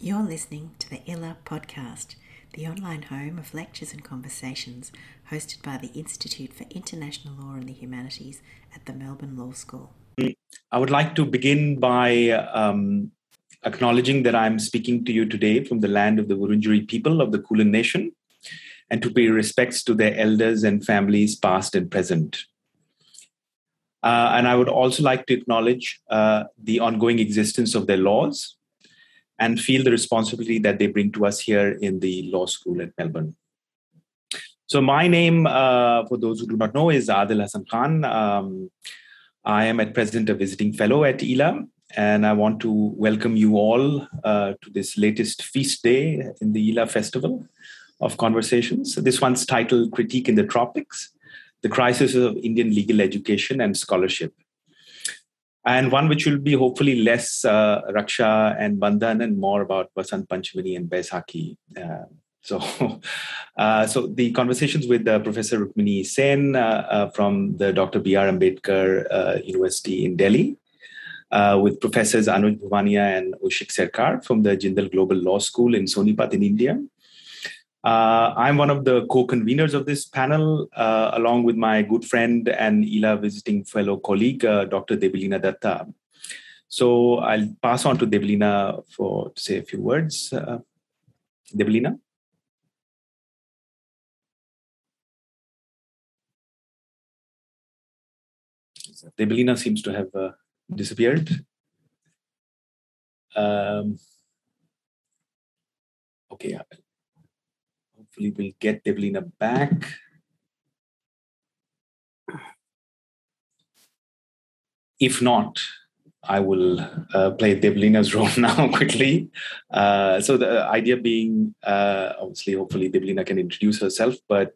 You're listening to the ILA podcast, the online home of lectures and conversations hosted by the Institute for International Law and the Humanities at the Melbourne Law School. I would like to begin by um, acknowledging that I'm speaking to you today from the land of the Wurundjeri people of the Kulin Nation and to pay respects to their elders and families, past and present. Uh, and I would also like to acknowledge uh, the ongoing existence of their laws and feel the responsibility that they bring to us here in the law school at Melbourne. So, my name, uh, for those who do not know, is Adil Hasan Khan. Um, I am at present a visiting fellow at ILA, and I want to welcome you all uh, to this latest feast day in the ILA Festival of Conversations. This one's titled Critique in the Tropics The Crisis of Indian Legal Education and Scholarship and one which will be hopefully less uh, Raksha and Bandhan and more about Vasant Panchami and Baisakhi. Uh, so, uh, so the conversations with uh, Professor Rukmini Sen uh, uh, from the Dr. B.R. Ambedkar University in Delhi, with Professors Anuj Bhuwania and Oishik Sircar from the Jindal Global Law School in Sonipat in India, uh, I'm one of the co-conveners of this panel, uh, along with my good friend and ILA visiting fellow colleague, uh, Dr. Debolina Dutta. So I'll pass on to Debolina for to say a few words. Uh? Debolina seems to have uh, disappeared. Um, okay, hopefully we'll get Debolina back. If not, I will uh, play Debolina's role now quickly. Uh, so the idea being, uh, obviously, hopefully Debolina can introduce herself, but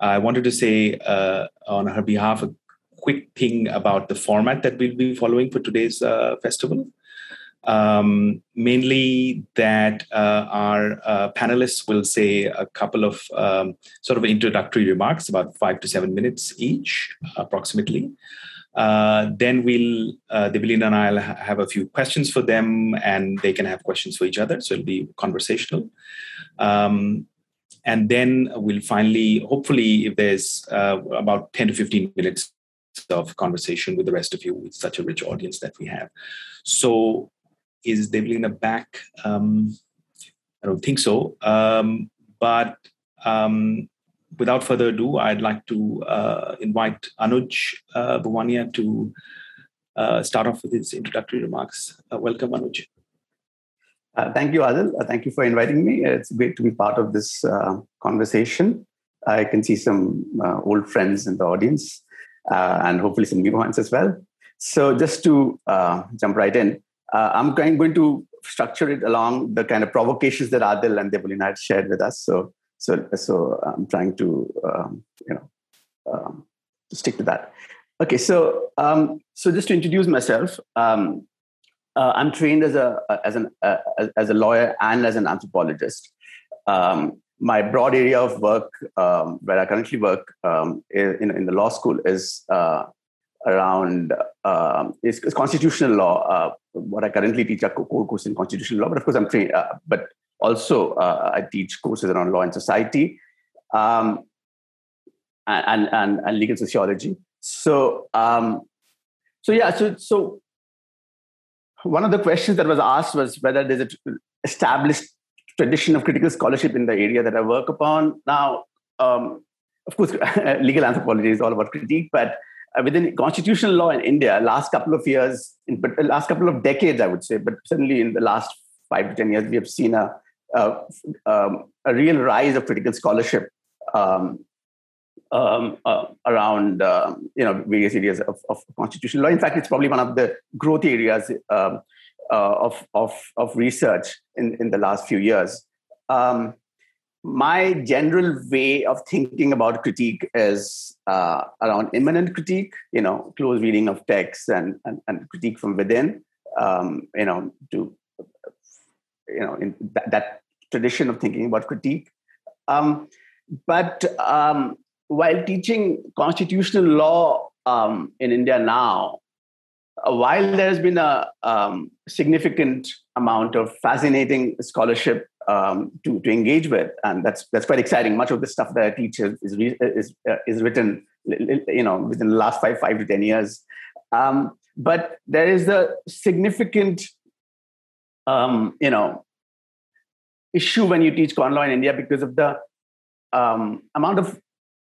I wanted to say uh, on her behalf a quick thing about the format that we'll be following for today's uh, festival um, mainly that uh, our uh, panelists will say a couple of um, sort of introductory remarks, about five to seven minutes each, approximately. Uh, then we'll, uh, Debolina and I'll have a few questions for them, and they can have questions for each other. So it'll be conversational. Um, and then we'll finally, hopefully, if there's uh, about 10 to 15 minutes of conversation with the rest of you with such a rich audience that we have. So is Debolina back? Um, I don't think so. Um, but um, without further ado, I'd like to uh, invite Anuj uh, to uh, start off with his introductory remarks. Uh, welcome, Anuj. Uh, thank you, Adil. Uh, thank you for inviting me. It's great to be part of this conversation. I can see some old friends in the audience and hopefully some new ones as well. So, just to jump right in, uh, I'm going, to structure it along the kind of provocations that Adil and Debolina had shared with us. So, so, so I'm trying to, um, you know, um, to stick to that. Okay, so, um, so just to introduce myself, um, uh, I'm trained as a as an uh, as a lawyer and as an anthropologist. Um, my broad area of work, um, where I currently work in, in the law school, is uh, around is, is, constitutional law. What I currently teach are core course in constitutional law, but of course I'm trained. Uh, but also uh, I teach courses around law and society, um, and, and and legal sociology. So um, so yeah, so so one of the questions that was asked was whether there's an established tradition of critical scholarship in the area that I work upon. Now, um, of course, legal anthropology is all about critique, but within constitutional law in India, last couple of years, in, last couple of decades, I would say, but certainly in the last five to ten years, we have seen a a, um, a real rise of critical scholarship um, um, uh, around um, you know various areas of, of, constitutional law. In fact, it's probably one of the growth areas um, uh, of, of of research in in the last few years. Um, my general way of thinking about critique is uh, around immanent critique, you know, close reading of texts and, and, and critique from within, um, you know, to, you know, in that, that, tradition of thinking about critique. Um, but um, while teaching constitutional law um, in India now, uh, while there's been a um, significant amount of fascinating scholarship um, to, to engage with, and that's that's quite exciting. Much of the stuff that I teach is is uh, is written, you know, within the last five five to ten years. Um, but there is a significant, um, you know, issue when you teach con law in India because of the um, amount of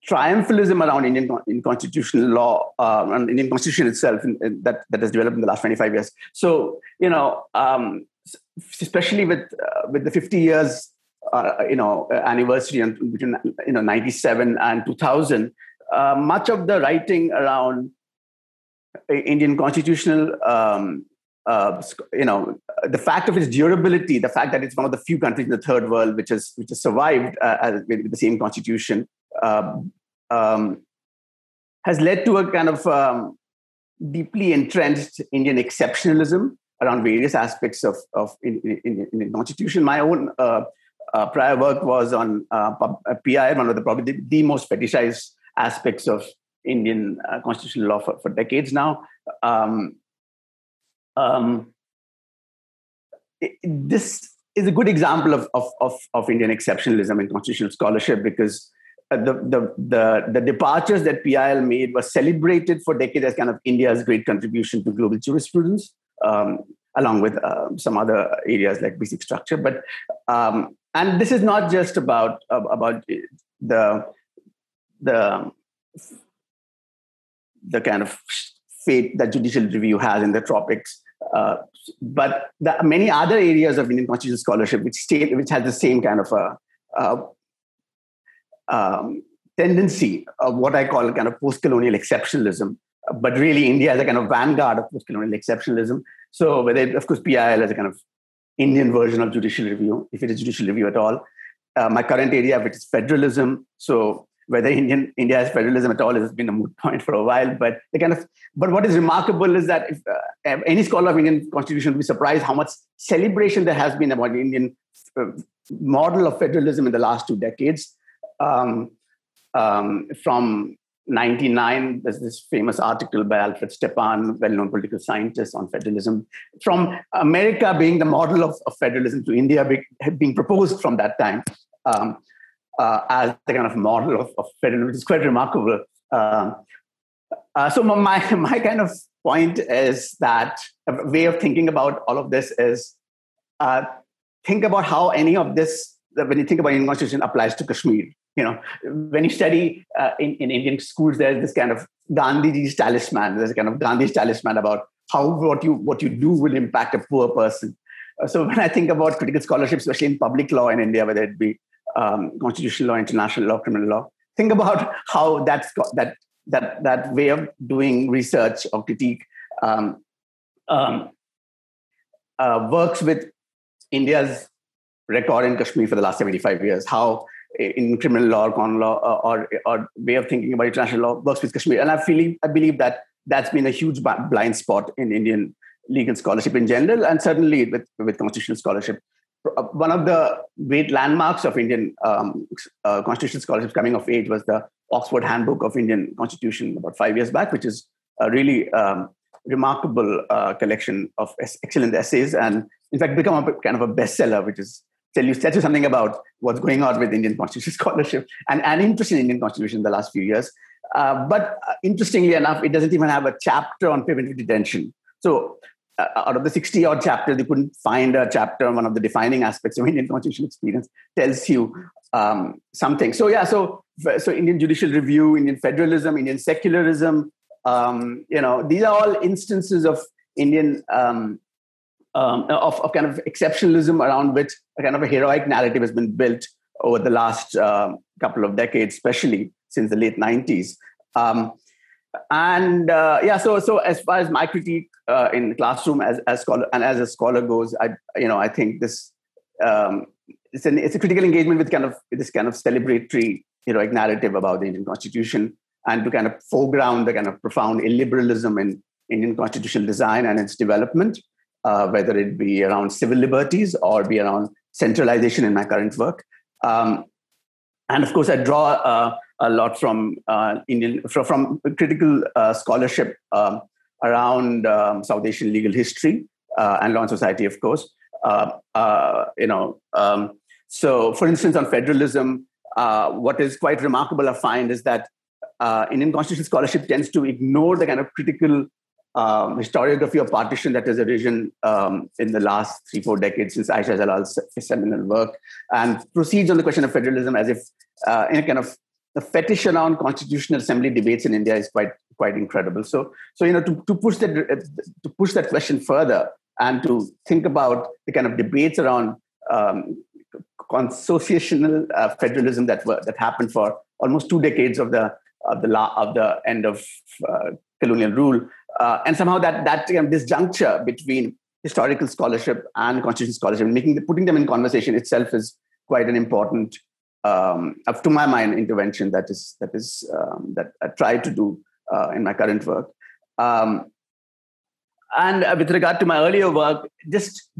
triumphalism around Indian in constitutional law uh, and Indian constitution itself in, in that that has developed in the last 25 years. So you know, um, especially with uh, with the 50 years uh, you know anniversary and between you know 97 and 2000, uh, much of the writing around Indian constitutional um, uh, you know, the fact of its durability, the fact that it's one of the few countries in the third world which has which has survived uh, with the same constitution, uh, um, has led to a kind of um, deeply entrenched Indian exceptionalism around various aspects of of in, in, in constitution. My own uh, uh, prior work was on uh, PI, one of the probably the, the most fetishized aspects of Indian constitutional law for, for decades now. Um, um, this is a good example of, of, of, of, Indian exceptionalism in constitutional scholarship because uh, the, the, the, the, departures that PIL made were celebrated for decades as kind of India's great contribution to global jurisprudence, um, along with uh, some other areas like basic structure. But um, and this is not just about uh, about the the the kind of fate that judicial review has in the tropics. Uh, but the many other areas of Indian constitutional scholarship, which state, which has the same kind of a, a um, tendency of what I call kind of post-colonial exceptionalism. But really, India is a kind of vanguard of post-colonial exceptionalism. So, whether of course PIL is a kind of Indian version of judicial review, if it is judicial review at all. Uh, my current area, which is federalism. So whether Indian India has federalism at all has been a moot point for a while. But the kind of but what is remarkable is that if uh, any scholar of Indian constitution will be surprised how much celebration there has been about the Indian uh, model of federalism in the last two decades. Um, um, from 99, there's this famous article by Alfred Stepan, well-known political scientist on federalism. From America being the model of, of federalism to India being proposed from that time. Um, uh, as the kind of model of, of federalism, which is quite remarkable. Uh, uh, so my my kind of point is that a way of thinking about all of this is uh, think about how any of this when you think about Indian constitution applies to Kashmir. You know, when you study uh, in, in Indian schools, there's this kind of Gandhiji's talisman. There's a kind of Gandhi's talisman about how what you what you do will impact a poor person. Uh, so when I think about critical scholarship, especially in public law in India, whether it be um, constitutional law, international law, criminal law. Think about how that's got, that that that way of doing research or critique um, um, uh, works with India's record in Kashmir for the last 75 years. How in criminal law, or con law, uh, or, or way of thinking about international law works with Kashmir. And I feel I believe that that's been a huge blind spot in Indian legal scholarship in general, and certainly with, with constitutional scholarship one of the great landmarks of Indian um, uh, constitutional scholarship coming of age was the Oxford Handbook of Indian Constitution about five years back, which is a really um, remarkable uh, collection of excellent essays, and in fact become a kind of a bestseller, which is tell you tells you something about what's going on with Indian constitutional scholarship and an interest in Indian constitution in the last few years. Uh, but uh, interestingly enough, it doesn't even have a chapter on preventive detention. So uh, out of the 60 odd chapters, you couldn't find a chapter on one of the defining aspects of Indian constitutional experience tells you um, something. So yeah, so so Indian judicial review, Indian federalism, Indian secularism, um, you know, these are all instances of Indian um, um, of, of kind of exceptionalism around which a kind of a heroic narrative has been built over the last uh, couple of decades, especially since the late 90s. Um, and uh, yeah so so as far as my critique uh, in classroom as as scholar and as a scholar goes i you know i think this um, it's an it's a critical engagement with kind of this kind of celebratory heroic narrative about the indian constitution and to kind of foreground the kind of profound illiberalism in indian constitutional design and its development uh, whether it be around civil liberties or be around centralization in my current work um, and of course i draw uh, a lot from uh, Indian from, from critical uh, scholarship um, around um, South Asian legal history uh, and law and society, of course. You know, um, so for instance, on federalism, what is quite remarkable, I find, is that uh, Indian constitutional scholarship tends to ignore the kind of critical um, historiography of partition that has arisen um, in the last three, four decades since Ayesha Jalal's seminal work, and proceeds on the question of federalism as if uh, in a kind of the fetish around constitutional assembly debates in India is quite quite incredible. So, so you know, to, to push that to push that question further and to think about the kind of debates around um, consociational uh, federalism that were that happened for almost two decades of the of the la- of the end of uh, colonial rule, uh, and somehow that that you disjuncture between historical scholarship and constitutional scholarship, making the, putting them in conversation itself is quite an important, um, to my mind, intervention that is that is um, that I try to do uh, in my current work. Um, and with regard to my earlier work, just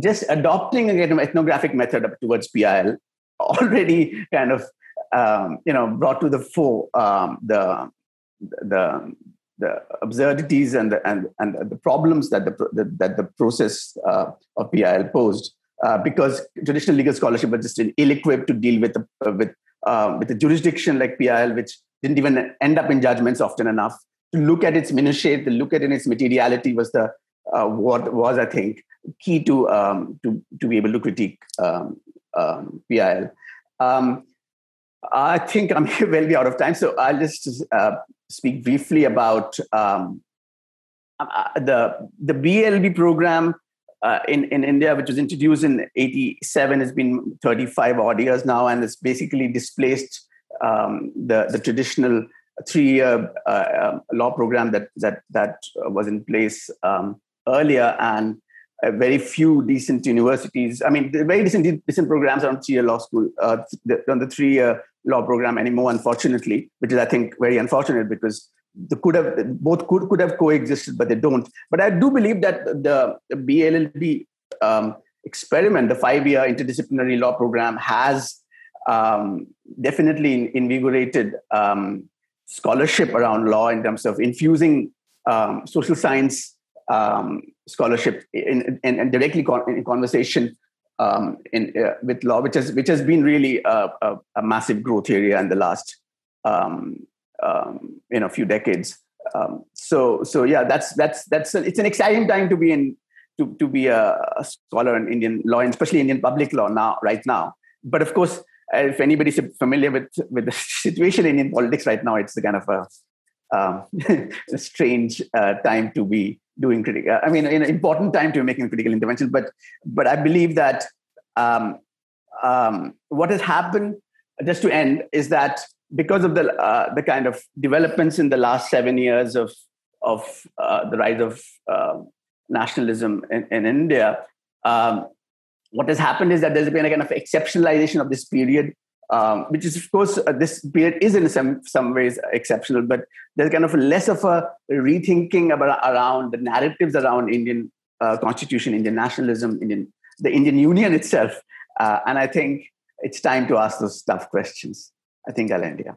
just adopting an ethnographic method towards PIL already kind of um, you know brought to the fore um, the the the absurdities and the, and and the problems that the, that the process uh, of PIL posed, uh, because traditional legal scholarship was just ill-equipped to deal with uh, with uh, with a jurisdiction like PIL, which didn't even end up in judgments often enough. To look at its minutiae, to look at in its materiality was the uh, what was I think key to um, to to be able to critique um, um, PIL. I think I'm well be out of time, so I'll just uh, speak briefly about um, uh, the the BLB program uh, in in India, which was introduced in '87, has been 35 odd years now, and it's basically displaced um, the the traditional three-year uh, um, law program that that that was in place um, earlier, and uh, very few decent universities. I mean, very decent decent programs on three-year law school uh, on the three-year law program anymore, unfortunately, which is I think very unfortunate because they could have both could could have coexisted, but they don't. But I do believe that the, the BLLB um, experiment, the five-year interdisciplinary law program, has um, definitely invigorated um, scholarship around law in terms of infusing um, social science um, scholarship in, in, in directly con- in conversation um, in, uh, with law, which has which has been really a, a, a massive growth area in the last um, um, you know few decades. Um, so so yeah, that's that's that's a, it's an exciting time to be in to to be a, a, scholar in Indian law, and especially Indian public law now right now. But of course, if anybody's familiar with with the situation in Indian politics right now, it's a kind of a, um, a strange uh, time to be doing critical. I mean, an important time to be making critical interventions. But but I believe that um, um, what has happened, just to end, is that because of the uh, the kind of developments in the last seven years of of uh, the rise of uh, nationalism in, in India, um, what has happened is that there's been a kind of exceptionalization of this period um, which is of course uh, this period is in some some ways exceptional, but there's kind of less of a rethinking about around the narratives around Indian uh, constitution, Indian nationalism, Indian the Indian Union itself, uh, and I think it's time to ask those tough questions. I think I'll end here.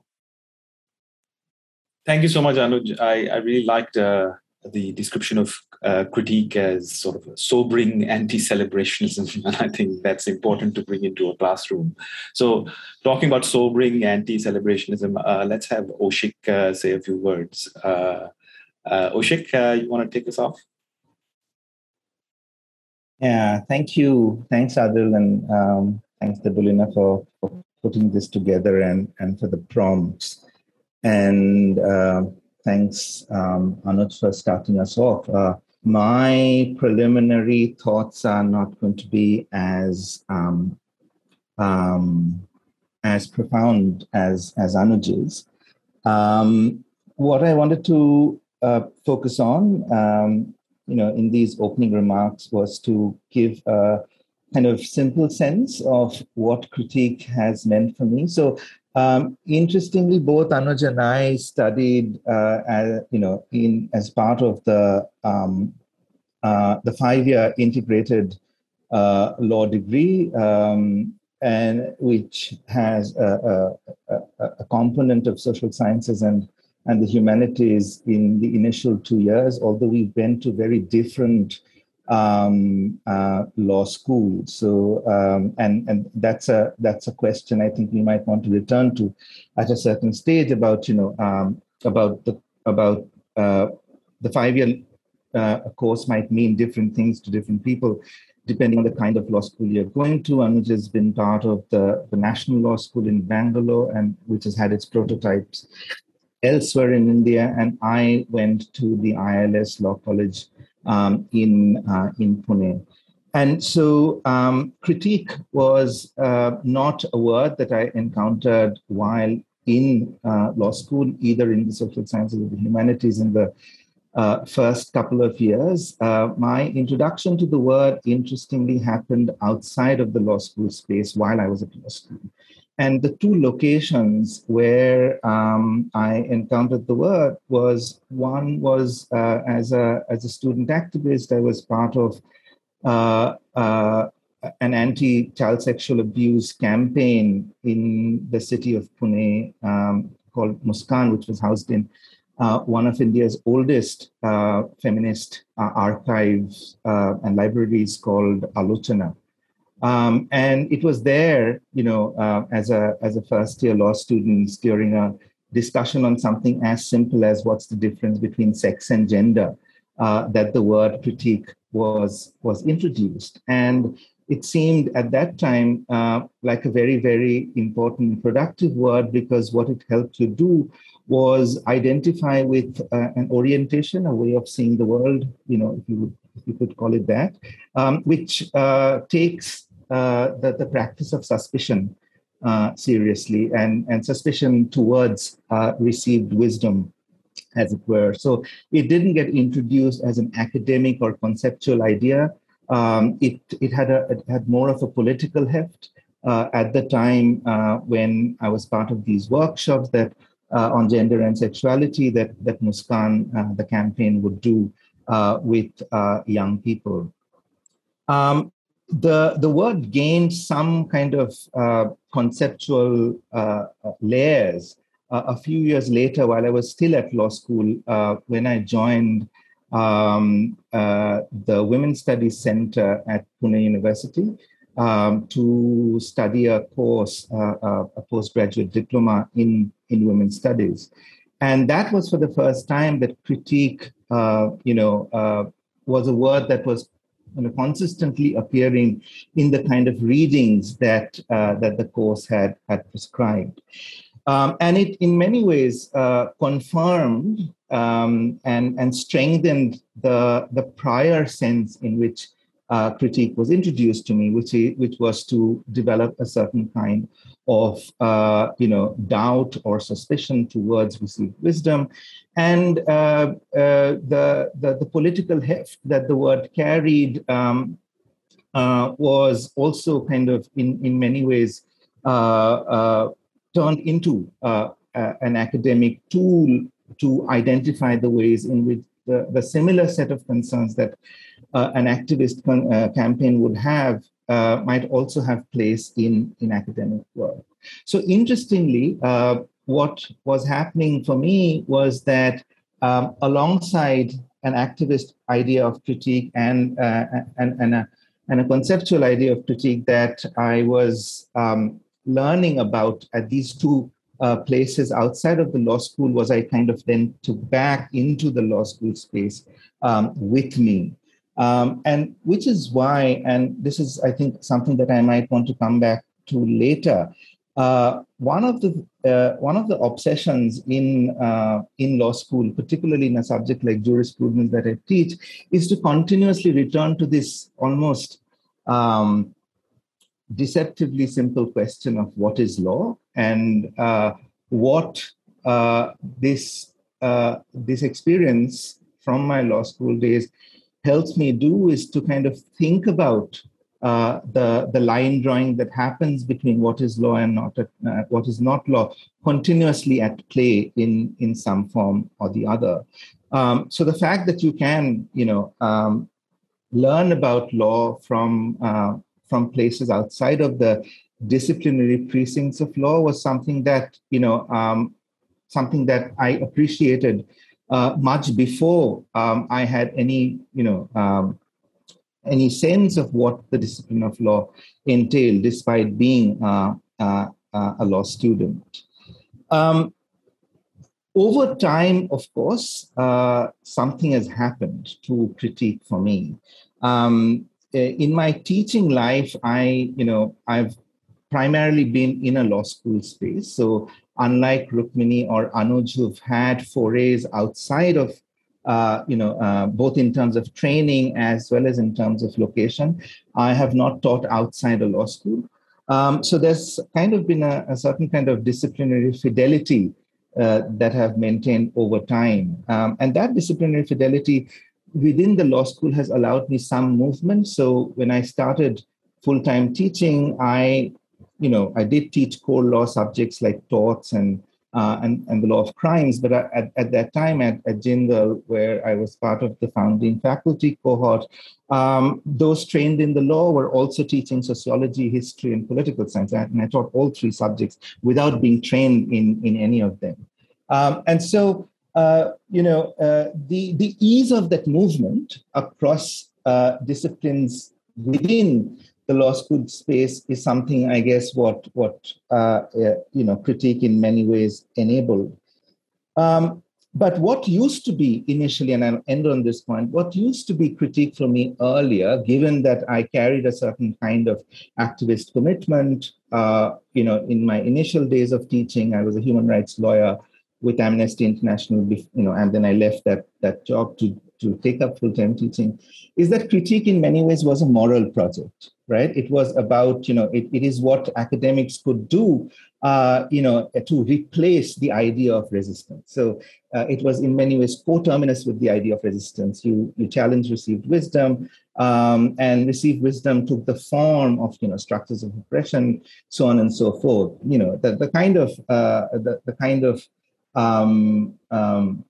Thank you so much, Anuj. I, I really liked uh, the description of uh, critique as sort of sobering anti-celebrationism, and I think that's important to bring into a classroom. So, talking about sobering anti-celebrationism, uh, let's have Oishik uh, say a few words. Uh, uh, Oishik, uh, you want to take us off? Yeah, thank you. Thanks, Adil, and um, thanks, Debolina, for, for putting this together and, and for the prompts. And thanks, um, Anuj, for starting us off. Uh, my preliminary thoughts are not going to be as um, um, as profound as as Anuj's. Um, what I wanted to uh, focus on, um, you know, in these opening remarks was to give a kind of simple sense of what critique has meant for me. So um, interestingly, both Anuj and I studied, uh, as, you know, in as part of the um, uh, the five-year integrated uh, law degree, um, and which has a, a, a, component of social sciences and and the humanities in the initial two years. Although we went to very different um, uh, law school. So, um, and and that's a that's a question I think we might want to return to at a certain stage about you know um, about the about uh, the five year uh, course might mean different things to different people depending on the kind of law school you're going to. Anuj has been part of the, the National Law School in Bangalore, and which has had its prototypes elsewhere in India. And I went to the ILS Law College um, in uh, in Pune. And so, um, critique was uh, not a word that I encountered while in uh, law school, either in the social sciences or the humanities in the uh, first couple of years. Uh, my introduction to the word, interestingly, happened outside of the law school space while I was at law school. And the two locations where um, I encountered the word was one was uh, as a as a student activist. I was part of uh, uh, an anti-child sexual abuse campaign in the city of Pune um, called Muskan, which was housed in uh, one of India's oldest uh, feminist uh, archives and libraries called Alochana. Um, and it was there, you know, uh, as a as a first year law student during a discussion on something as simple as what's the difference between sex and gender, uh, that the word critique was was introduced, and it seemed at that time uh, like a very very important productive word because what it helped you do was identify with uh, an orientation, a way of seeing the world, you know, if you would you could call it that, um, which uh, takes the, the practice of suspicion uh, seriously and, and suspicion towards uh, received wisdom, as it were. So it didn't get introduced as an academic or conceptual idea. Um, it, it, had a, it had more of a political heft. Uh, at the time uh, when I was part of these workshops that uh, on gender and sexuality that that Muskan, the campaign, would do with young people. Um, the, the word gained some kind of uh, conceptual uh, layers uh, a few years later while I was still at law school uh, when I joined um, uh, the Women's Studies Center at Pune University um, to study a course, uh, a postgraduate diploma in, in women's studies. And that was for the first time that critique, you know, was a word that was you know, consistently appearing in the kind of readings that uh, that the course had had prescribed. Um, and it, in many ways, uh, confirmed um, and, and strengthened the, the prior sense in which uh, critique was introduced to me, which, which was to develop a certain kind of uh, you know doubt or suspicion towards received wisdom, and uh, uh, the, the, the political heft that the word carried um, uh, was also kind of in in many ways uh, turned into an academic tool to identify the ways in which the, the similar set of concerns that an activist con- campaign would have uh, might also have place in, in academic work. So, interestingly, uh, what was happening for me was that um, alongside an activist idea of critique and, uh, and, and, a, and a conceptual idea of critique that I was um, learning about at these two uh, places outside of the law school was I kind of then took back into the law school space um, with me. Um, and which is why, and this is, I think, something that I might want to come back to later. Uh, one of the uh, one of the obsessions in uh, in law school, particularly in a subject like jurisprudence that I teach, is to continuously return to this almost um, deceptively simple question of what is law and uh, what uh, this uh, this experience from my law school days helps me do is to kind of think about uh, the the line drawing that happens between what is law and not uh, what is not law continuously at play in in some form or the other. Um, so the fact that you can you know um, learn about law from uh, from places outside of the disciplinary precincts of law was something that you know um, something that I appreciated uh, much before um, I had any, you know, um, any sense of what the discipline of law entailed, despite being uh, uh, uh, a law student. Um, over time, of course, uh, something has happened to critique for me. Um, eh, in my teaching life, I, you know, I've primarily been in a law school space. So unlike Rukmini or Anuj, who've had forays outside of, uh, you know, uh, both in terms of training as well as in terms of location, I have not taught outside a law school. Um, so there's kind of been a, a, certain kind of disciplinary fidelity uh, that have maintained over time. Um, and that disciplinary fidelity within the law school has allowed me some movement. So when I started full-time teaching, I, you know, I did teach core law subjects like torts and uh, and, and the law of crimes. But at, at that time at, at Jindal, where I was part of the founding faculty cohort, um, those trained in the law were also teaching sociology, history, and political science. And I taught all three subjects without being trained in, in any of them. Um, and so, uh, you know, uh, the, the ease of that movement across uh, disciplines within the law school space is something I guess what what uh, uh, you know critique in many ways enabled. Um, but what used to be initially, and I'll end on this point, what used to be critique for me earlier, given that I carried a certain kind of activist commitment, uh, you know, in my initial days of teaching, I was a human rights lawyer with Amnesty International, you know, and then I left that that job to to take up full-time teaching, is that critique in many ways was a moral project right? It was about, you know, it, it is what academics could do, uh, you know, to replace the idea of resistance. So uh, it was in many ways coterminous with the idea of resistance. You, you challenge received wisdom, um, and received wisdom took the form of, you know, structures of oppression, so on and so forth. You know, the, the kind of, uh, the, the kind of, um, um,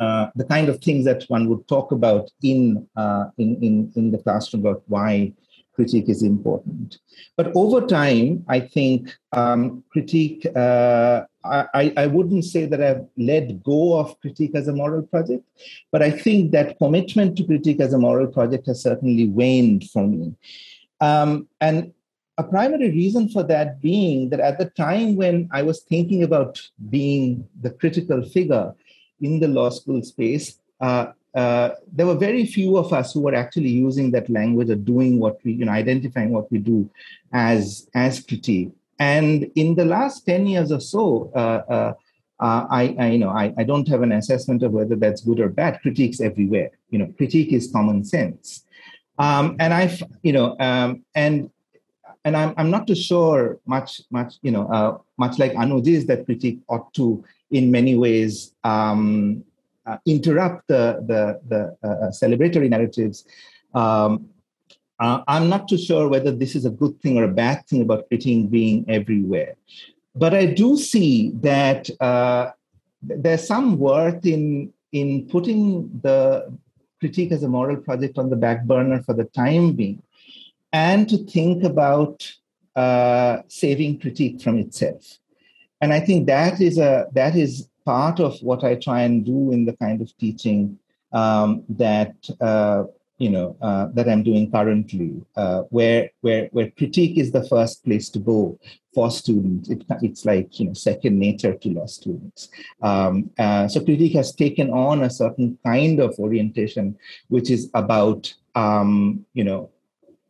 uh, the kind of things that one would talk about in uh, in, in in the classroom about why critique is important. But over time, I think um, critique, uh, I, I wouldn't say that I've let go of critique as a moral project, but I think that commitment to critique as a moral project has certainly waned for me. Um, and a primary reason for that being that at the time when I was thinking about being the critical figure in the law school space, uh, uh, there were very few of us who were actually using that language or doing what we, you know, identifying what we do as as critique. And in the last ten years or so, uh, uh, uh, I, I, you know, I, I don't have an assessment of whether that's good or bad. Critique's everywhere. You know, critique is common sense. Um, and I've, you know, um, and and I'm, I'm not too sure much, much, you know, uh, much like Anuj is that critique ought to, in many ways, um, uh, interrupt the, the, the uh, uh, celebratory narratives. Um, uh, I'm not too sure whether this is a good thing or a bad thing about critique being everywhere. But I do see that uh, there's some worth in, in putting the critique as a moral project on the back burner for the time being and to think about uh, saving critique from itself. And I think that is a that is part of what I try and do in the kind of teaching um, that uh, you know uh, that I'm doing currently, uh, where where where critique is the first place to go for students. It, it's like you know second nature to law students. Um, uh, so critique has taken on a certain kind of orientation, which is about um, you know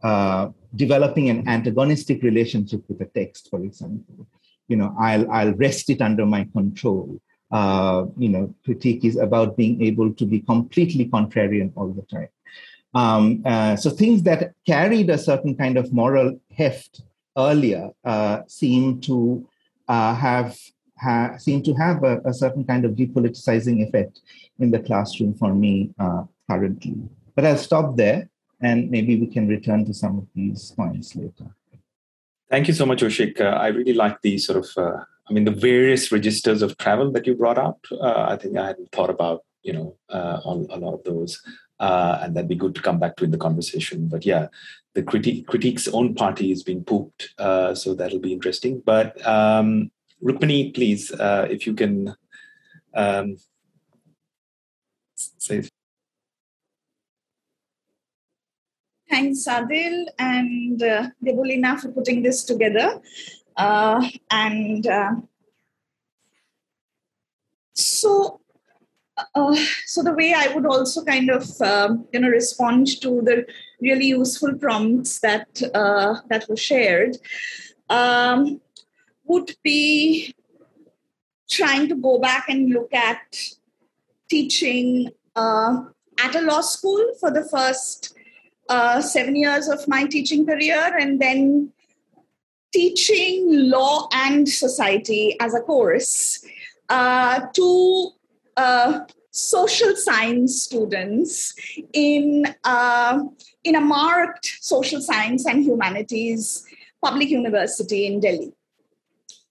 uh, developing an antagonistic relationship with the text, for example. You know, I'll I'll rest it under my control uh, you know, critique is about being able to be completely contrarian all the time. Um, uh, so things that carried a certain kind of moral heft earlier uh, seem to uh, have ha- seem to have a, a, certain kind of depoliticizing effect in the classroom for me uh, currently. But I'll stop there, and maybe we can return to some of these points later. Thank you so much, Oishik. Uh, I really like the sort of I mean, the various registers of travel that you brought up, uh, I think I hadn't thought about, you know, uh, on a lot of those. Uh, and that'd be good to come back to in the conversation. But yeah, the critique, critique's own party is being pooped, uh, so that'll be interesting. But um, Rukmini, please, uh, if you can um, say Thanks, Adil and uh, Debolina for putting this together. Uh, and uh, so, uh, so the way I would also kind of um, you know respond to the really useful prompts that uh, that were shared um, would be trying to go back and look at teaching uh, at a law school for the first uh, seven years of my teaching career, and then teaching law and society as a course uh, to uh, social science students in uh, in a marked social science and humanities public university in Delhi.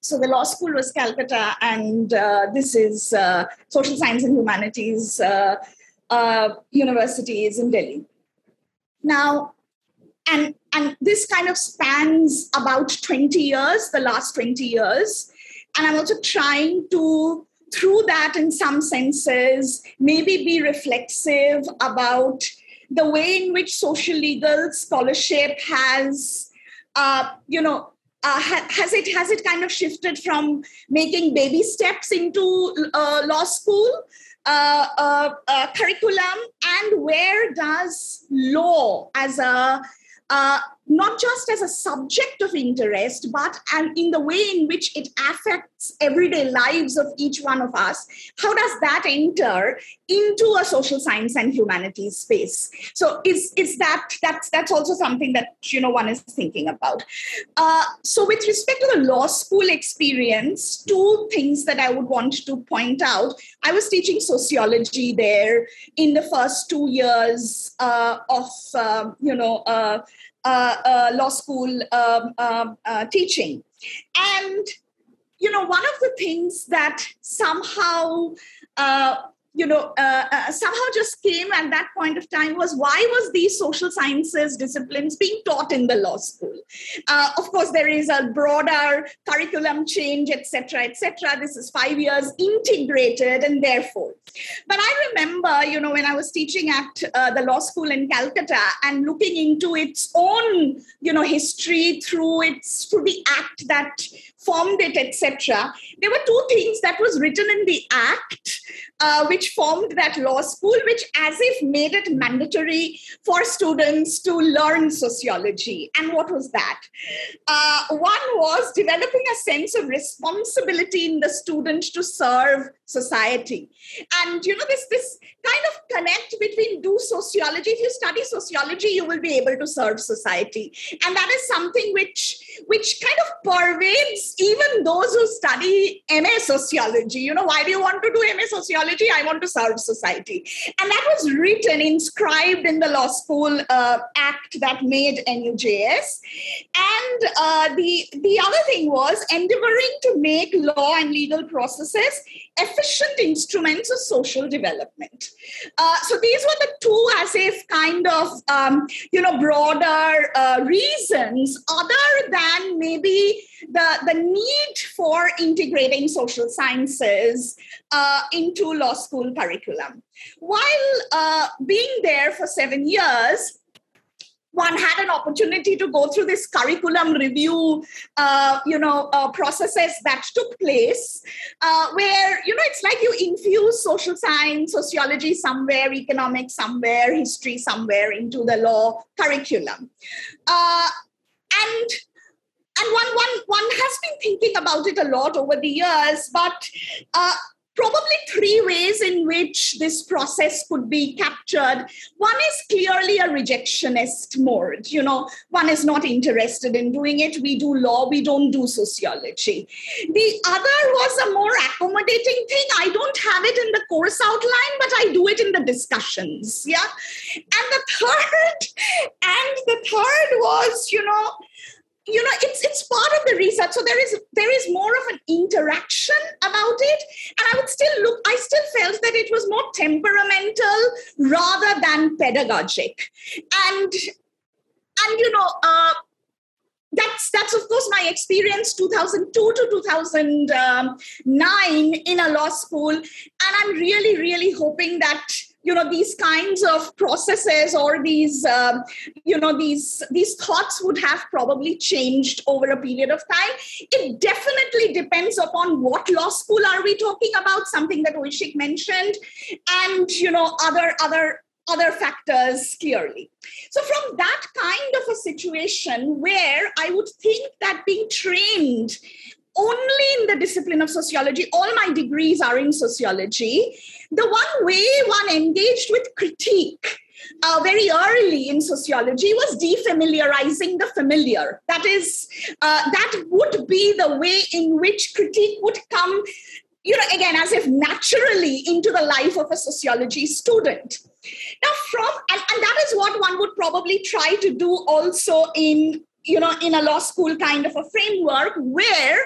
So the law school was Calcutta, and uh, this is uh, social science and humanities university in Delhi. Now, and and this kind of spans about 20 years, the last 20 years, and I'm also trying to through that in some senses maybe be reflexive about the way in which social legal scholarship has uh, you know uh, has it has it kind of shifted from making baby steps into uh, law school uh, uh, uh, curriculum and where does law as a not just as a subject of interest, but and in the way in which it affects everyday lives of each one of us. How does that enter into a social science and humanities space? So is is that that's that's also something that you know one is thinking about. Uh, so with respect to the law school experience, two things that I would want to point out. I was teaching sociology there in the first two years uh, of uh, you know uh, law school um, um, uh, teaching. And, you know, one of the things that somehow you know uh, uh, somehow just came at that point of time was why was these social sciences disciplines being taught in the law school? Uh, of course there is a broader curriculum change etc etc this is five years integrated and therefore. But i remember you know when i was teaching at uh, the law school in calcutta and looking into its own you know history through its through the act that formed it, etc. There were two things that was written in the Act, uh, which formed that law school, which as if made it mandatory for students to learn sociology. And what was that? Uh, one was developing a sense of responsibility in the student to serve society. And you know, this this kind of connect between do sociology. If you study sociology, you will be able to serve society. And that is something which which kind of pervades even those who study MA sociology. You know, why do you want to do MA sociology? I want to serve society. And that was written, inscribed in the law school uh, act that made NUJS. And uh, the, the other thing was endeavoring to make law and legal processes efficient instruments of social development. Uh, so these were the two, as if kind of, um, you know, broader uh, reasons other than maybe the, the need for integrating social sciences uh, into law school curriculum. While uh, being there for seven years, one had an opportunity to go through this curriculum review, uh, you know, uh, processes that took place, uh, where you know it's like you infuse social science, sociology somewhere, economics somewhere, history somewhere into the law curriculum, uh, and and one one one has been thinking about it a lot over the years, but uh, probably three ways in which this process could be captured. One is clearly a rejectionist mode. You know, one is not interested in doing it. We do law, we don't do sociology. The other was a more accommodating thing. I don't have it in the course outline, but I do it in the discussions. Yeah. And the third, and the third was, you know, you know it's it's part of the research. So there is there is more of an interaction about it. And i would still look i still felt that it was more temperamental rather than pedagogic. And and you know uh, that's that's of course my experience 2002 to 2009 in a law school. And i'm really really hoping that you know these kinds of processes or these um, you know these these thoughts would have probably changed over a period of time it definitely depends upon what law school are we talking about something that oishik mentioned and you know other other other factors clearly. So, from that kind of a situation where I would think that being trained only in the discipline of sociology, all my degrees are in sociology, the one way one engaged with critique uh, very early in sociology was defamiliarizing the familiar. That is, uh, that would be the way in which critique would come, you know, again, as if naturally into the life of a sociology student. Now, from and, and that is what one would probably try to do also in you know in a law school kind of a framework where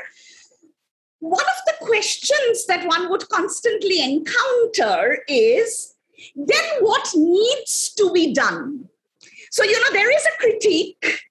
one of the questions that one would constantly encounter is then what needs to be done? So you know there is a critique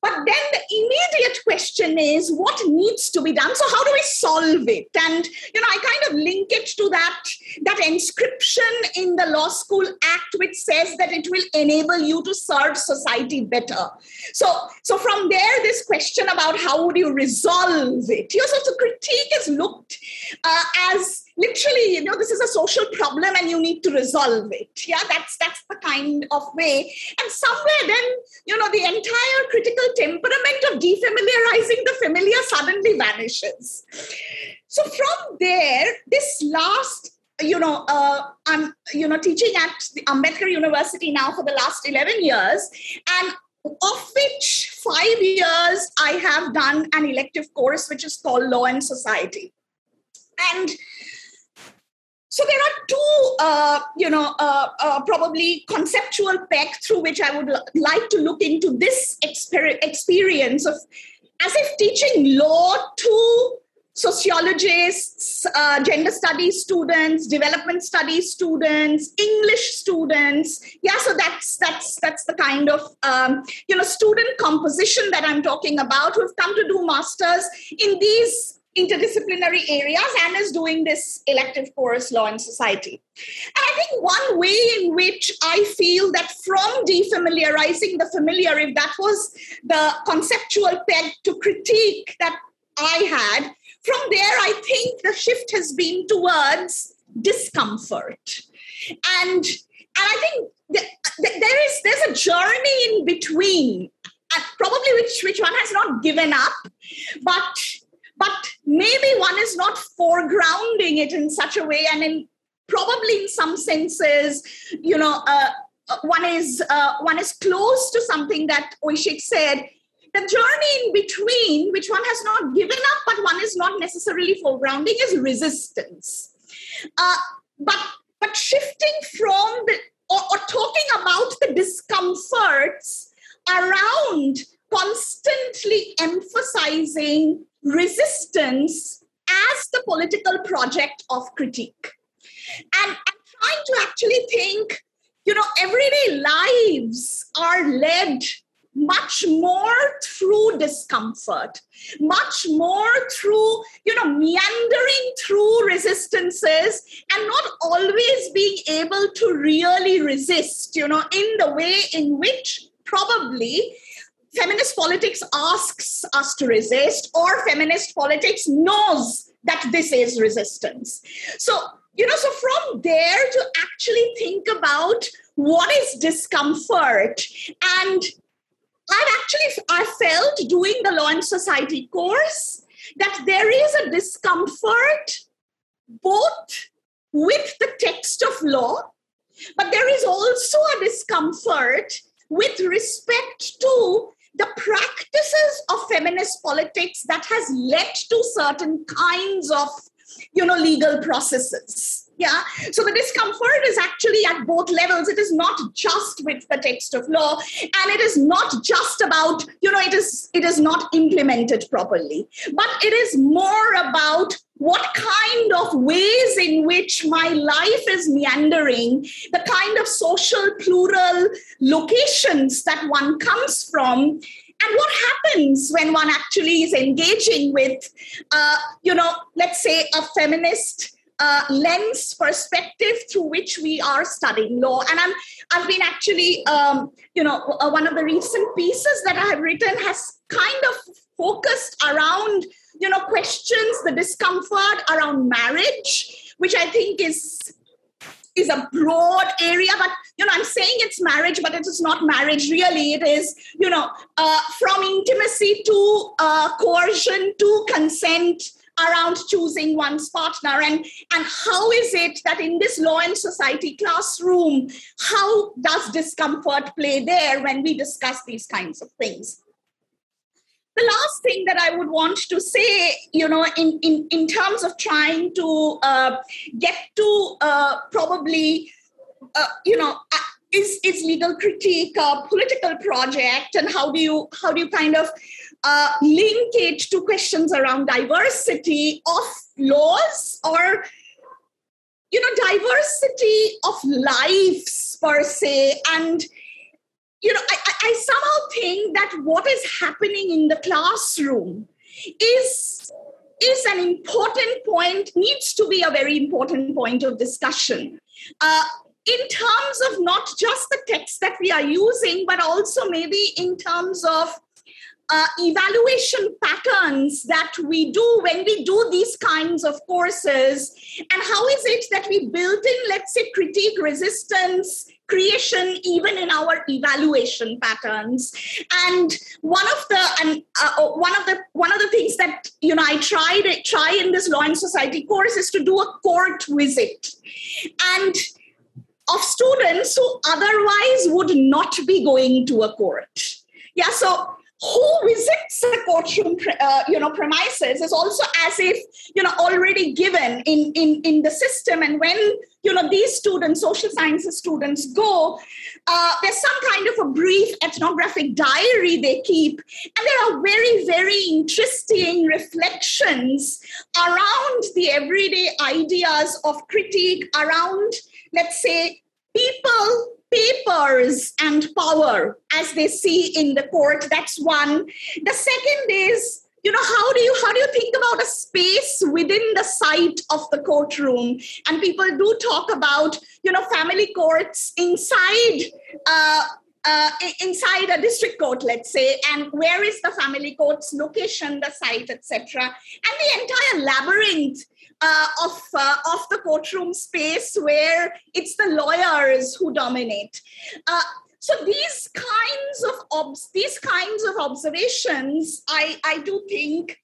but then the immediate question is what needs to be done? So how do we solve it? And you know, I kind of link it to that that inscription in the Law School Act, which says that it will enable you to serve society better. So, so from there, this question about how would you resolve it? You know, so the critique is looked uh, as literally you know this is a social problem and you need to resolve it. Yeah that's that's the kind of way. And somewhere then you know the entire critical temperament of defamiliarizing the familiar suddenly vanishes. So from there this last you know uh, i'm you know teaching at the ambedkar university now for the last 11 years and of which five years i have done an elective course which is called law and society. And so there are two, uh, you know, uh, uh, probably conceptual pegs through which I would l- like to look into this exper- experience of as if teaching law to sociologists, uh, gender studies students, development studies students, English students. Yeah, so that's that's that's the kind of um, you know student composition that I'm talking about who've come to do masters in these interdisciplinary areas and is doing this elective course law and society. And i think one way in which i feel that from defamiliarizing the familiar if that was the conceptual peg to critique that i had from there i think the shift has been towards discomfort. And and i think there is there's a journey in between probably which which one has not given up but but maybe one is not foregrounding it in such a way and in probably in some senses you know uh, uh, one is uh, one is close to something that oishik said. The journey in between which one has not given up but one is not necessarily foregrounding is resistance. Uh, but but shifting from the or, or talking about the discomforts around constantly emphasizing resistance as the political project of critique. And I'm trying to actually think, you know, everyday lives are led much more through discomfort, much more through, you know, meandering through resistances and not always being able to really resist, you know, in the way in which probably feminist politics asks us to resist, or feminist politics knows that this is resistance. So, you know, so from there to actually think about what is discomfort and I've actually I felt doing the law and society course that there is a discomfort both with the text of law, but there is also a discomfort with respect to the practices of feminist politics that has led to certain kinds of you know legal processes. Yeah? So the discomfort is actually at both levels. It is not just with the text of law and it is not just about you know it is it is not implemented properly but it is more about what kind of ways in which my life is meandering the kind of social plural locations that one comes from and what happens when one actually is engaging with uh, you know let's say a feminist uh, lens perspective through which we are studying law. And I'm, I've been actually, um, you know, uh, one of the recent pieces that I have written has kind of focused around, you know, questions, the discomfort around marriage, which I think is is a broad area but you know i'm saying it's marriage but it is not marriage really. It is you know uh, from intimacy to uh, coercion to consent around choosing one's partner. And and how is it that in this law and society classroom how does discomfort play there when we discuss these kinds of things the last thing that I would want to say, you know, in, in, in terms of trying to uh, get to uh, probably, uh, you know, uh, is, is legal critique a political project? And how do you how do you kind of uh, link it to questions around diversity of laws or you know diversity of lives per se? And you know I, I somehow think that what is happening in the classroom is is an important point needs to be a very important point of discussion. Uh, in terms of not just the text that we are using but also maybe in terms of uh, evaluation patterns that we do when we do these kinds of courses and how is it that we build in let's say critique resistance creation even in our evaluation patterns. And one of the and uh, uh, one of the one of the things that you know i tried try in this law and society course is to do a court visit. And of students who otherwise would not be going to a court. Yeah so who visits the courtroom uh, you know premises is also as if you know already given in in in the system. And when you know these students social sciences students go uh, there's some kind of a brief ethnographic diary they keep and there are very very interesting reflections around the everyday ideas of critique around let's say people papers and power as they see in the court. That's one. The second is you know how do you how do you think about a space within the site of the courtroom and people do talk about you know family courts inside uh, uh, inside a district court, let's say, and where is the family court's location, the site, etc., and the entire labyrinth uh, of uh, of the courtroom space where it's the lawyers who dominate. So these kinds of obs- these kinds of observations, I I do think,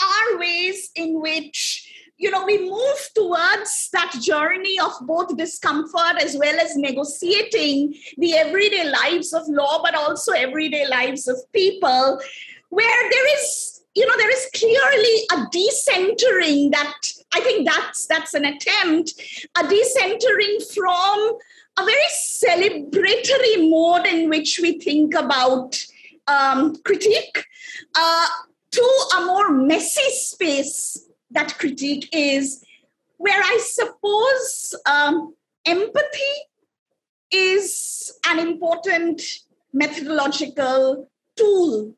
are ways in which you know we move towards that journey of both discomfort as well as negotiating the everyday lives of law but also everyday lives of people where there is you know there is clearly a decentering that i think that's that's an attempt a decentering from a very celebratory mode in which we think about um, critique uh, to a more messy space that critique is, where I suppose um, empathy is an important methodological tool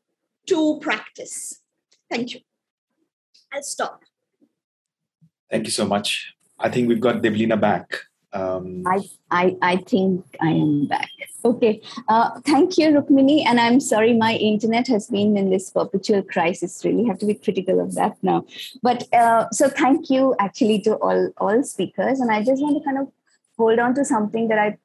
to practice. Thank you. I'll stop. Thank you so much. I think we've got Debolina back. Um, I, I, I think I am back. Okay. Uh, thank you, Rukmini. And I'm sorry, my internet has been in this perpetual crisis. Really have to be critical of that now. But uh, so thank you actually to all, all speakers. And I just want to kind of hold on to something that I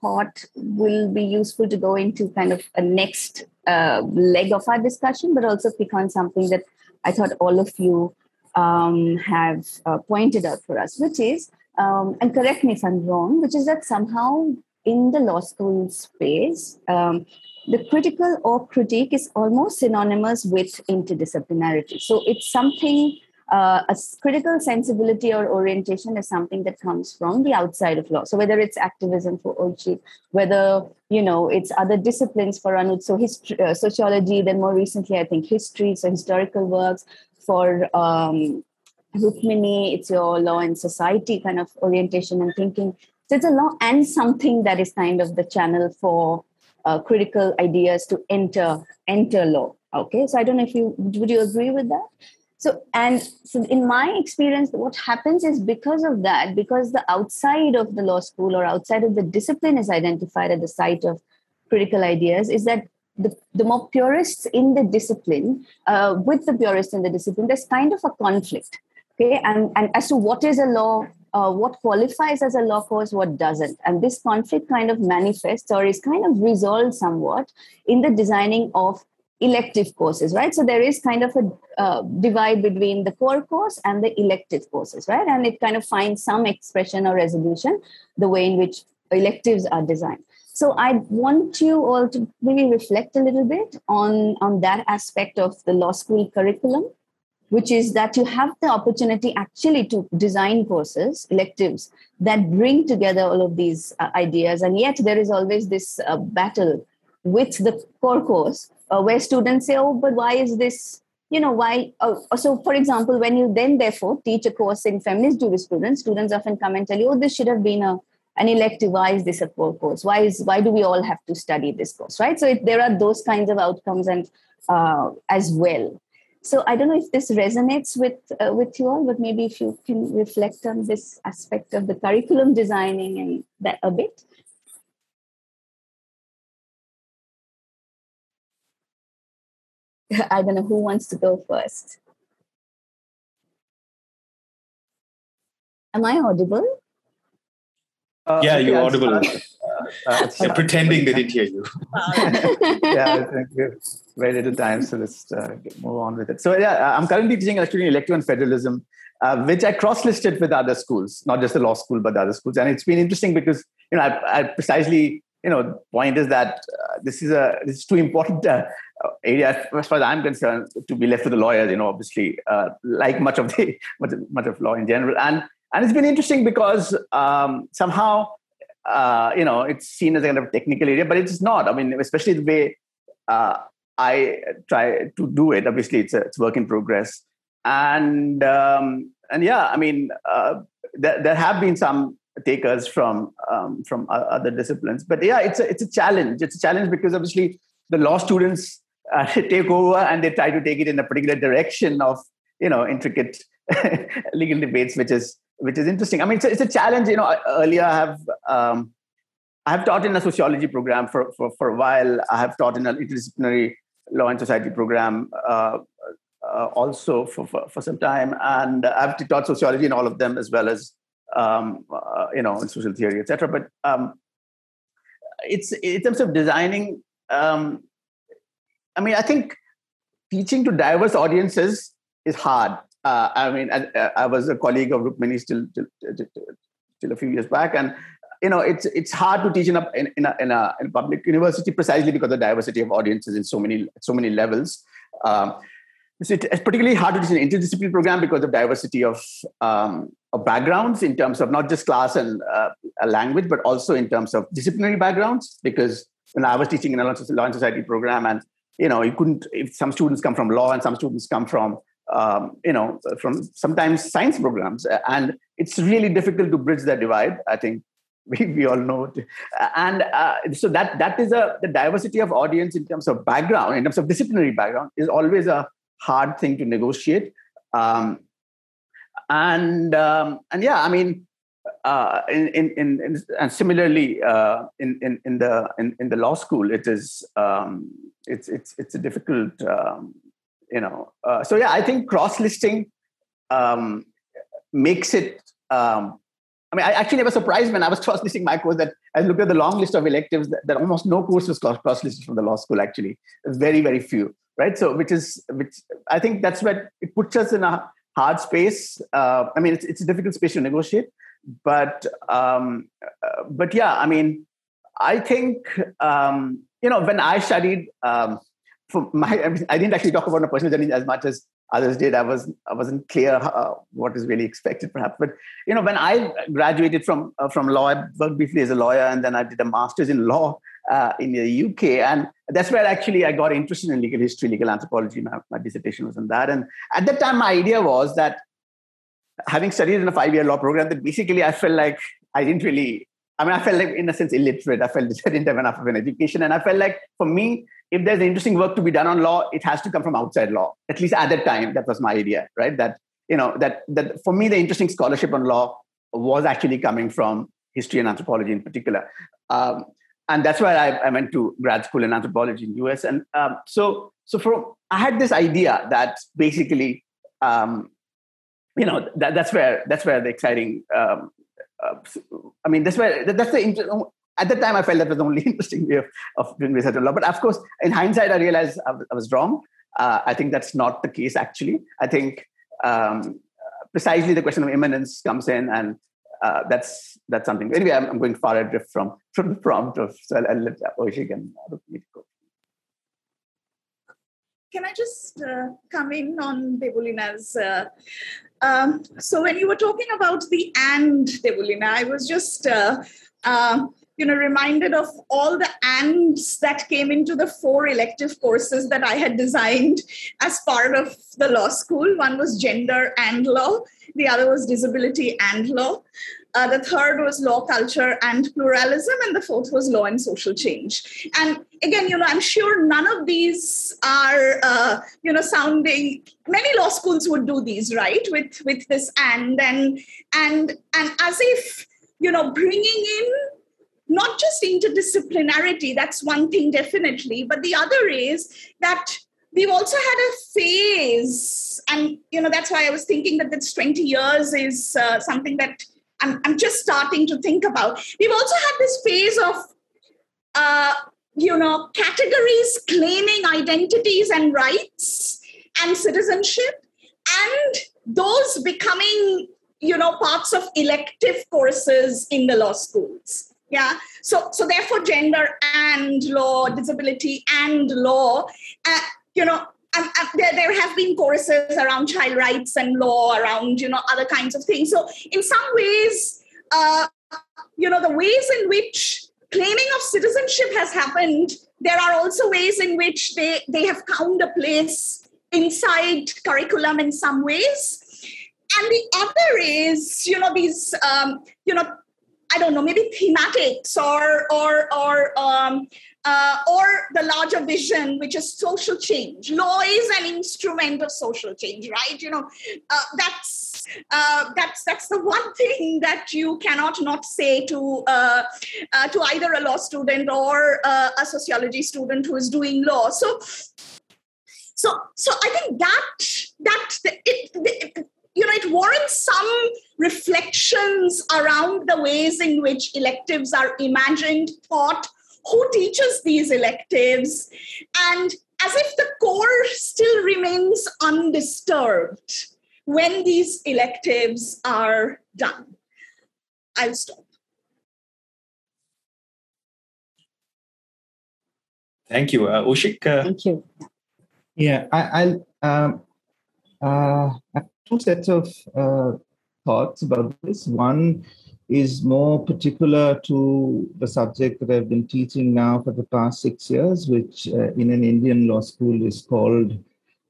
thought will be useful to go into kind of a next uh, leg of our discussion, but also pick on something that I thought all of you um, have uh, pointed out for us, which is um, and correct me if I'm wrong, which is that somehow in the law school space, um, the critical or critique is almost synonymous with interdisciplinarity. So it's something, uh, a critical sensibility or orientation is something that comes from the outside of law. So whether it's activism for Urji, whether, you know, it's other disciplines for Anuj, so history, uh, sociology, then more recently, I think history, so historical works, for um, Rukmini, it's your law and society kind of orientation and thinking. So it's a law and something that is kind of the channel for uh, critical ideas to enter enter law. Okay, so I don't know if you would you agree with that. So, and so in my experience, what happens is because of that, because the outside of the law school or outside of the discipline is identified at the site of critical ideas, is that the, the more purists in the discipline, uh, with the purists in the discipline, there's kind of a conflict. Okay, and, and as to what is a law, uh, what qualifies as a law course, what doesn't. And this conflict kind of manifests or is kind of resolved somewhat in the designing of elective courses, right? So there is kind of a uh, divide between the core course and the elective courses, right? And it kind of finds some expression or resolution the way in which electives are designed. So I want you all to maybe reflect a little bit on, on that aspect of the law school curriculum, which is that you have the opportunity actually to design courses, electives, that bring together all of these uh, ideas. And yet there is always this uh, battle with the core course uh, where students say, oh, but why is this? You know why uh, so for example when you then therefore teach a course in feminist jurisprudence students often come and tell you oh this should have been a an elective. Why is this a core course? Why is why do we all have to study this course? Right? So it, there are those kinds of outcomes and uh, as well so i don't know if this resonates with uh, with you all but maybe if you can reflect on this aspect of the curriculum designing and that a bit. I don't know who wants to go first. Am i audible? Uh, yeah, you're audible. Uh, uh, uh pretending they didn't hear you. yeah, I think very little time, so let's uh, move on with it. So yeah, uh, I'm currently teaching actually elective and federalism, which I cross-listed with other schools, not just the law school, but the other schools. And it's been interesting because you know I, I precisely you know point is that this is a this is too important area as far as I'm concerned to be left to the lawyers. You know, obviously, like much of the much, much of law in general, and and it's been interesting because um, somehow uh, you know it's seen as a kind of technical area but it's not. I mean especially the way uh, i try to do it obviously it's a it's work in progress. And um, and yeah i mean uh, there, there have been some takers from um, from other disciplines. But yeah it's a it's a challenge. It's a challenge because obviously the law students uh, take over and they try to take it in a particular direction of you know intricate legal debates which is which is interesting. I mean, it's a, it's a challenge. You know, earlier I have um, I have taught in a sociology program for, for, for a while. I have taught in an interdisciplinary law and society program uh, uh, also for, for, for, some time, and I've taught sociology in all of them as well as um, uh, you know in social theory, etc. But um, it's in terms of designing. Um, I mean, I think teaching to diverse audiences is hard uh, I mean, I, I, was a colleague of Rukmini still, till, till, till, a few years back, and you know, it's it's hard to teach in a in, in, a in a, in a public university precisely because of the diversity of audiences in so many so many levels. Um, it's particularly hard to teach an interdisciplinary program because of diversity of, um, of backgrounds in terms of not just class and uh, language, but also in terms of disciplinary backgrounds. Because when I was teaching in a law and society program, and you know, you couldn't. If some students come from law and some students come from um, you know, from sometimes science programs. And it's really difficult to bridge that divide. I think we, we all know it. And uh, so that that is a the diversity of audience in terms of background, in terms of disciplinary background, is always a hard thing to negotiate. Um, and um, and yeah, I mean, uh, in, in, in, and similarly uh, in, in, in the in, in the law school, it is um, it's it's it's a difficult um, you know uh, so yeah i think cross listing um, makes it um, i mean i actually never surprised when i was cross listing my course that i looked at the long list of electives that, that almost no course was cross listed from the law school actually. Very very few right? So which is which i think that's what it puts us in a hard space. Uh, i mean it's, it's a difficult space to negotiate but um, uh, but yeah i mean i think um, you know when i studied um, for my, I didn't actually talk about my personal journey as much as others did. I was I wasn't clear uh, what is really expected, perhaps. But you know, when I graduated from uh, from law, I worked briefly as a lawyer, and then I did a master's in law uh, in the UK, and that's where actually I got interested in legal history, legal anthropology. My, my dissertation was on that, and at that time, my idea was that having studied in a five year law program, that basically I felt like I didn't really I mean, I felt like, in a sense, illiterate. I felt I didn't have enough of an education. And I felt like, for me, if there's interesting work to be done on law, it has to come from outside law. At least at that time, that was my idea, right? That, you know, that, that for me, the interesting scholarship on law was actually coming from history and anthropology in particular. Um, and that's why I, I, went to grad school in anthropology in US. And um, so, so for I had this idea that basically, um, you know, that, that's where that's where the exciting. Uh, I mean, that's where that's the at the time I felt that was the only interesting way of, of doing research on law. But of course, in hindsight, I realized I, was wrong. Uh, I think that's not the case. Actually, I think um, precisely the question of immanence comes in, and uh, that's that's something. Anyway, I'm, I'm, going far adrift from from the prompt of so I'll, I'll let Oishik and go. Can I just uh, come in on Debolina's? Uh, um, so when you were talking about the and Debulina, I was just uh, uh, you know reminded of all the ands that came into the four elective courses that I had designed as part of the law school. One was gender and law the other was disability and law. Uh, the third was law, culture, and pluralism. And the fourth was law and social change. And again, you know, I'm sure none of these are, uh, you know, sounding. Many law schools would do these, right? With with this and and and and as if you know, bringing in not just interdisciplinarity. That's one thing, definitely. But the other is that we've also had a phase and you know that's why i was thinking that this 20 years is uh, something that I'm, I'm just starting to think about. We've also had this phase of uh, you know categories claiming identities and rights and citizenship and those becoming you know parts of elective courses in the law schools. Yeah. So so therefore gender and law disability and law uh, you know um, there, there have been courses around child rights and law around you know other kinds of things. So in some ways uh, you know the ways in which claiming of citizenship has happened there are also ways in which they they have found a place inside curriculum in some ways. And the other is you know these um, you know i don't know maybe thematics or or or um, uh, or the larger vision, which is social change. Law is an instrument of social change, right? You know, uh, that's uh, that's that's the one thing that you cannot not say to uh, uh, to either a law student or uh, a sociology student who is doing law. So, so so I think that that it, it you know, it warrants some reflections around the ways in which electives are imagined, taught, who teaches these electives, and as if the core still remains undisturbed when these electives are done. I'll stop. Thank you. Uh, Oishik? Uh... Thank you. Yeah, I, will um, uh, have two sets of uh, thoughts about this. One is more particular to the subject that I've been teaching now for the past six years, which uh, in an Indian law school is called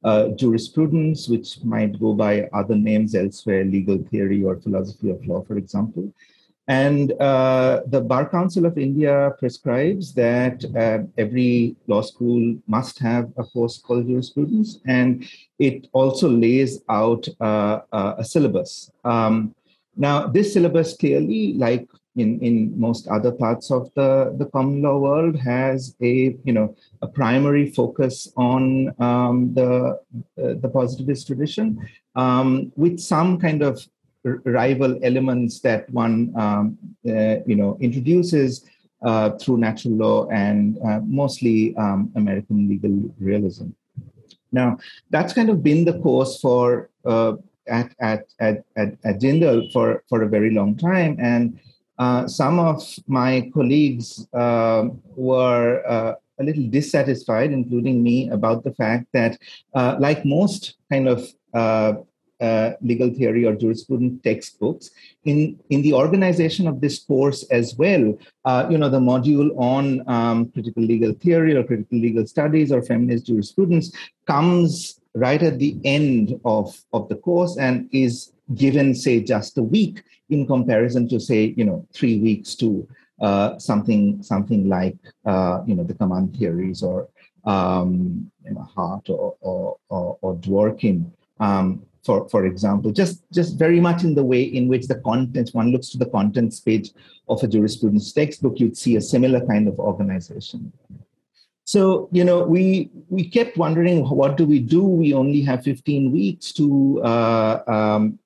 uh, jurisprudence, which might go by other names elsewhere, legal theory or philosophy of law, for example. And uh, the Bar Council of India prescribes that uh, every law school must have a course called jurisprudence, and it also lays out uh, uh a syllabus. Um, now, this syllabus clearly, like in, in most other parts of the, the common law world, has a you know a primary focus on um, the uh, the positivist tradition, um, with some kind of r- rival elements that one um, uh, you know introduces uh, through natural law and uh, mostly um, American legal realism. Now, that's kind of been the course for uh, at at at at, at Jindal for for a very long time, and uh, some of my colleagues uh, were uh, a little dissatisfied, including me, about the fact that, uh, like most kind of uh, uh, legal theory or jurisprudence textbooks. In, in the organization of this course as well, uh, you know, the module on um, critical legal theory or critical legal studies or feminist jurisprudence comes right at the end of, of the course and is given, say, just a week in comparison to, say, you know, three weeks to uh, something something like uh, you know the command theories or um, you know, Hart or or, or, or Dworkin. Um, for, for example, just, just very much in the way in which the contents, one looks to the contents page of a jurisprudence textbook, you'd see a similar kind of organization. So, you know, we, we kept wondering, what do we do? We only have 15 weeks to uh, um,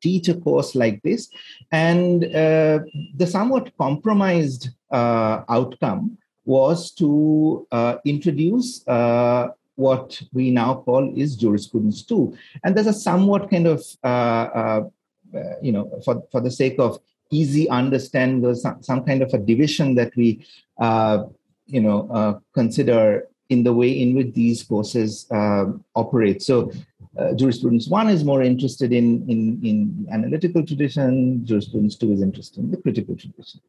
teach a course like this. And uh, the somewhat compromised uh, outcome was to uh, introduce uh, what we now call is jurisprudence 2. And there's a somewhat kind of, uh, you know, for, for the sake of easy understanding, there's some, some kind of a division that we, you know, consider in the way in which these courses operate. So uh, jurisprudence one is more interested in, in, in analytical tradition, jurisprudence two is interested in the critical tradition.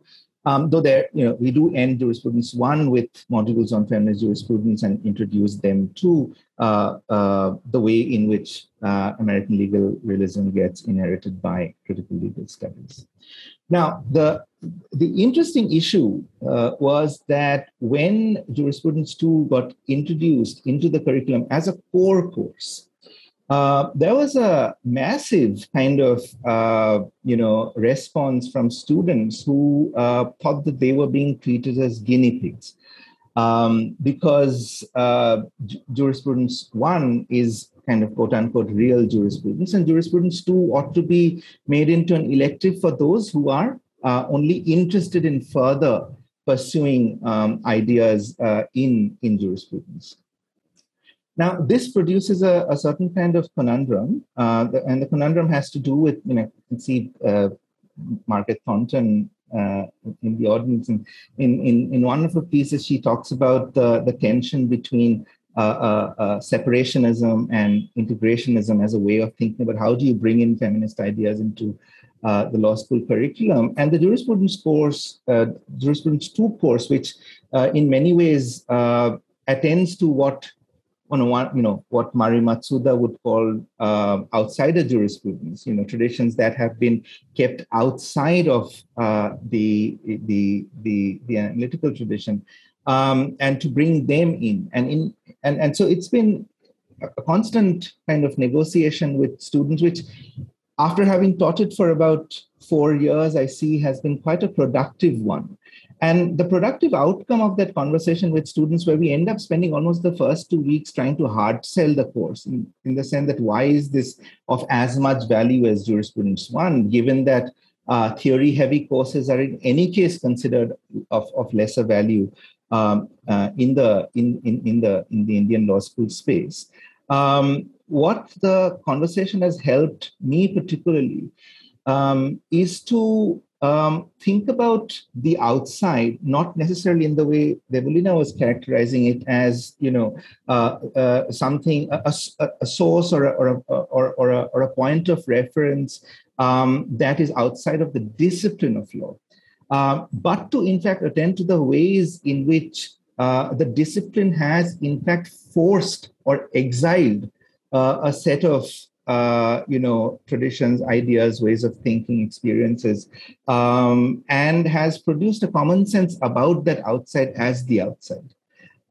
Um, though there, you know, we do end jurisprudence one with modules on feminist jurisprudence and introduce them to uh, uh, the way in which uh, American legal realism gets inherited by critical legal studies. Now, the the interesting issue uh, was that when jurisprudence two got introduced into the curriculum as a core course, uh, there was a massive kind of uh, you know response from students who uh, thought that they were being treated as guinea pigs. Um, because uh, jurisprudence one is kind of quote unquote real jurisprudence and jurisprudence two ought to be made into an elective for those who are uh, only interested in further pursuing um, ideas in in jurisprudence now, this produces a, a certain kind of conundrum, uh, the, and the conundrum has to do with, you know, see uh, Margaret Thornton uh, in the audience. And in, in, in one of her pieces, she talks about the, the tension between uh, uh, uh, separationism and integrationism as a way of thinking about how do you bring in feminist ideas into uh, the law school curriculum and the jurisprudence course, uh, jurisprudence two course, which in many ways attends to what on one, you know, what Mari Matsuda would call uh, outsider jurisprudence, you know, traditions that have been kept outside of uh, the, the, the, the analytical tradition, um, and to bring them in. And, in and, and so it's been a constant kind of negotiation with students, which after having taught it for about four years, I see has been quite a productive one. And the productive outcome of that conversation with students, where we end up spending almost the first two weeks trying to hard sell the course, in, in the sense that why is this of as much value as jurisprudence one, given that uh, theory heavy courses are in any case considered of, of lesser value um, uh, in the in, in, in the in the Indian law school space. Um, what the conversation has helped me particularly um, is to um, think about the outside, not necessarily in the way Debolina was characterizing it as, you know, uh, uh, something, a, a, a, source or a, or, a, or, or, a, or a point of reference um, that is outside of the discipline of law, uh, but to in fact attend to the ways in which uh, the discipline has in fact forced or exiled uh, a set of uh, you know, traditions, ideas, ways of thinking, experiences, um, and has produced a common sense about that outside as the outside.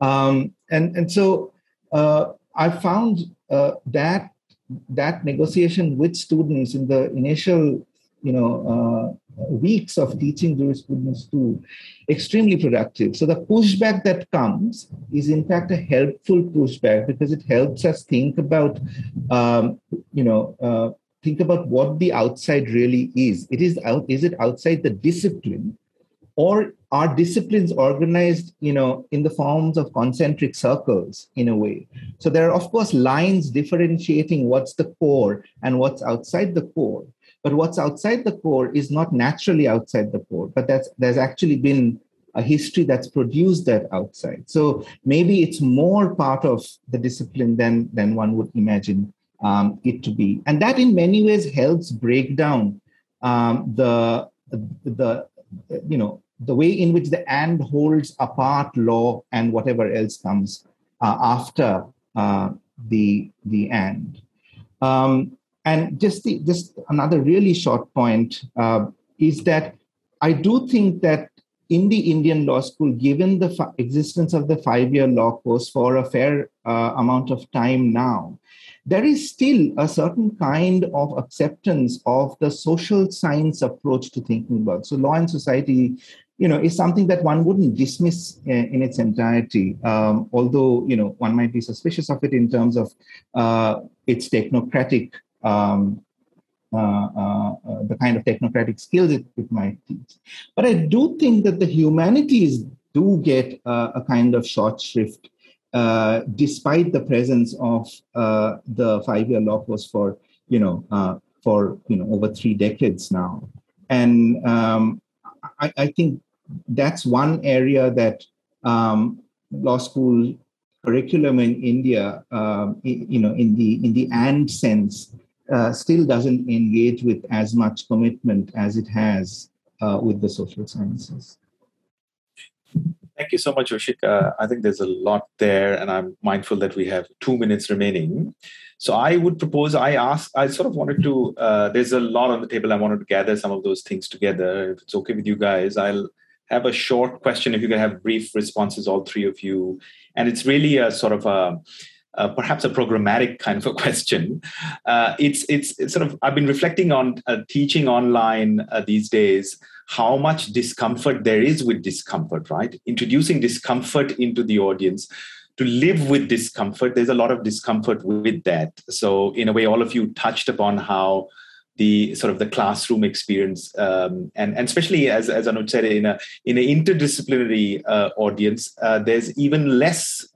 Um, and and so uh, I found uh, that that negotiation with students in the initial you know uh, weeks of teaching jurisprudence to extremely productive. So the pushback that comes is in fact a helpful pushback because it helps us think about um, you know uh, think about what the outside really is. It is out is it outside the discipline or are disciplines organized you know in the forms of concentric circles in a way? So there are of course lines differentiating what's the core and what's outside the core but what's outside the core is not naturally outside the core, but that's there's actually been a history that's produced that outside. So maybe it's more part of the discipline than than one would imagine um, it to be, and that in many ways helps break down um, the the you know the way in which the and holds apart law and whatever else comes uh, after uh, the the and. Um, and just the, just another really short point uh, is that I do think that in the Indian law school, given the existence of the five-year law course for a fair uh, amount of time now, there is still a certain kind of acceptance of the social science approach to thinking about. So, law and society, you know, is something that one wouldn't dismiss in, uh, in its entirety. Um, although, you know, one might be suspicious of it in terms of uh, its technocratic. Um, uh, uh, uh, the kind of technocratic skills it, it, might teach. But I do think that the humanities do get a kind of short shrift uh, despite the presence of uh, the five-year law course for you know for you know over three decades now, and um, I, I, think that's one area that um, law school curriculum in India, um, you know, in the in the and sense, uh, still doesn't engage with as much commitment as it has uh, with the social sciences. Thank you so much, Oishik. Uh, I think there's a lot there, and I'm mindful that we have two minutes remaining. So I would propose I ask. I sort of wanted to. Uh, there's a lot on the table. I wanted to gather some of those things together. If it's okay with you guys, I'll have a short question. If you can have brief responses, all three of you, and it's really a sort of a. Uh, perhaps a programmatic kind of a question. Uh, it's, it's, it's sort of I've been reflecting on uh, teaching online uh, these days how much discomfort there is with discomfort, right? Introducing discomfort into the audience to live with discomfort, there's a lot of discomfort with that. So, in a way, all of you touched upon how the sort of the classroom experience, um, and, and especially as as Anuj said, in a in an interdisciplinary uh, audience, uh, there's even less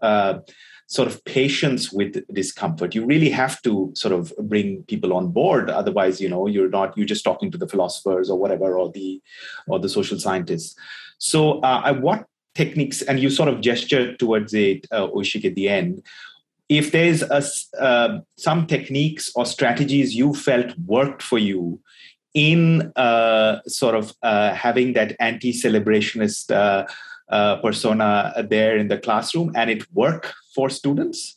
sort of patience with discomfort. You really have to sort of bring people on board. Otherwise you know you're not you're just talking to the philosophers or whatever or the or the social scientists. So uh, what techniques and you sort of gesture towards it uh, Oishik at the end if there's a, uh, some techniques or strategies you felt worked for you in uh, sort of uh, having that anti-celebrationist uh, uh, persona there in the classroom and it work for students.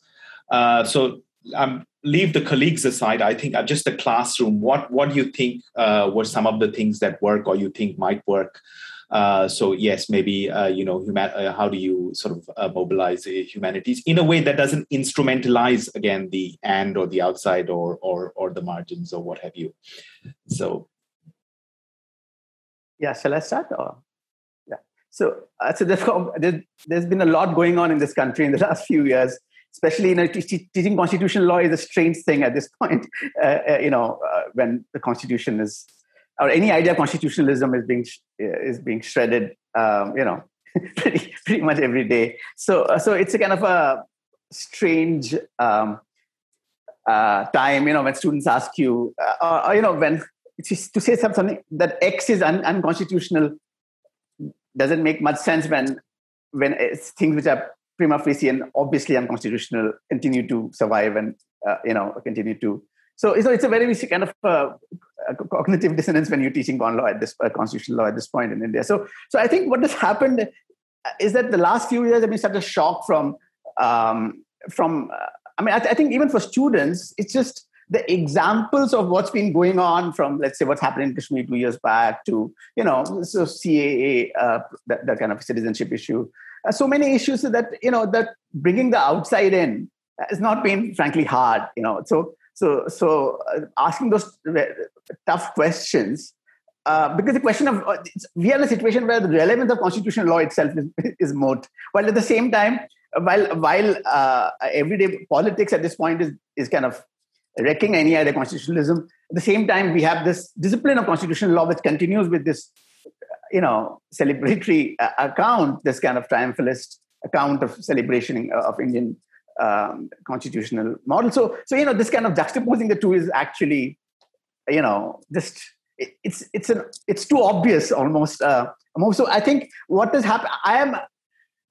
Uh, so um, leave the colleagues aside. I think uh, just the classroom. What what do you think uh, were some of the things that work or you think might work? Uh, so yes, maybe uh, you know human, uh, how do you sort of uh, mobilize humanities in a way that doesn't instrumentalize again the and or the outside or or or the margins or what have you. So yeah, shall I start or so, uh, so there's, there's been a lot going on in this country in the last few years, especially you know, te- teaching constitutional law is a strange thing at this point. Uh, uh, you know, uh, when the constitution is or any idea of constitutionalism is being uh, is being shredded. Um, you know, pretty pretty much every day. So so it's a kind of a strange um, time. You know, when students ask you, or, you know, when to say something that X is un- unconstitutional doesn't make much sense when when things which are prima facie and obviously unconstitutional continue to survive and uh, you know continue to so, so it's a very kind of uh, cognitive dissonance when you're teaching con law at this uh, constitutional law at this point in India. So, so I think what has happened is that the last few years have been such a shock from um, from. Uh, I mean, I, th- I, think even for students, it's just the examples of what's been going on from let's say what's happened in kashmir two years back to you know so caa uh, that, that, kind of citizenship issue. Uh, so many issues that you know that bringing the outside in has not been frankly hard you know. So so so uh, asking those tough questions uh, because the question of uh, we are in a situation where the relevance of constitutional law itself is, is moot, while at the same time, while while uh, everyday politics at this point is is kind of wrecking any other constitutionalism. At the same time, we have this discipline of constitutional law which continues with this, you know, celebratory uh, account, this kind of triumphalist account of celebration of Indian um, constitutional model. So, so you know, this kind of juxtaposing the two is actually, you know, just it's it's an it's too obvious almost. Uh. So I think what has happened. I am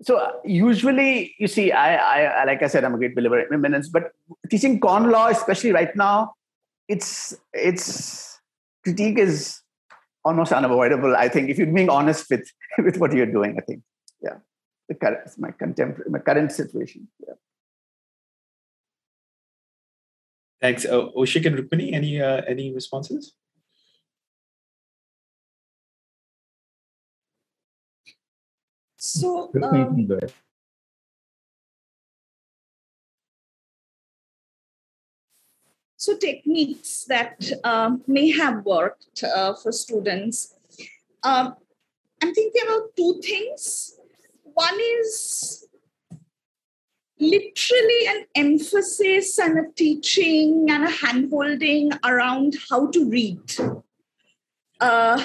so usually you see I, I like i said i'm a great believer in immanence but teaching con law especially right now it's it's critique is almost unavoidable i think if you're being honest with with what you're doing i think yeah the current my contemporary my current situation yeah Thanks. Uh, Oishik and Rukmini, any, uh, any responses? So, um, so techniques that uh, may have worked uh, for students. Um, I'm thinking about two things. One is literally an emphasis and a teaching and a handholding around how to read. Uh,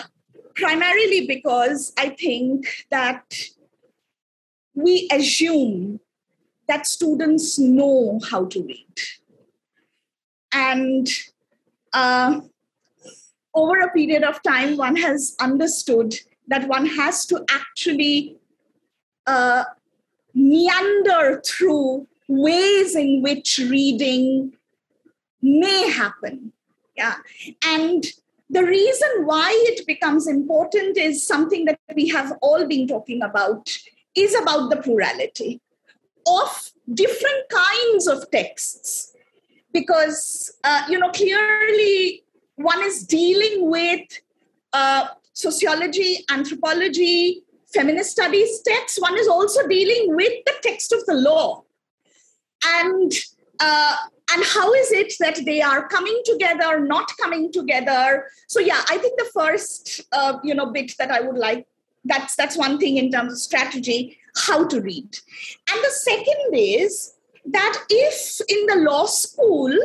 primarily because I think that we assume that students know how to read. And uh, over a period of time, one has understood that one has to actually uh, meander through ways in which reading may happen. Yeah. And the reason why it becomes important is something that we have all been talking about is about the plurality of different kinds of texts. Because uh, you know clearly one is dealing with uh, sociology anthropology feminist studies texts. One is also dealing with the text of the law. And uh, and how is it that they are coming together not coming together? So yeah i think the first uh, you know bit that i would like that's that's one thing in terms of strategy how to read. And the second is that if in the law school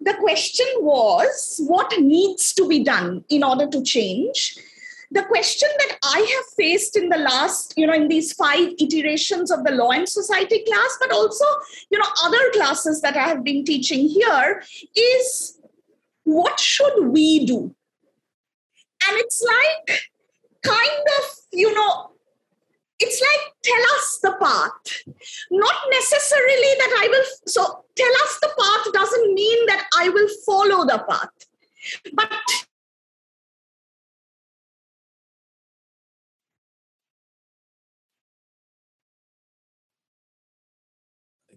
the question was what needs to be done in order to change the question that i have faced in the last you know in these five iterations of the law and society class but also you know other classes that i have been teaching here is what should we do? And it's like kind of, you know, it's like tell us the path. Not necessarily that I will, so tell us the path doesn't mean that I will follow the path. But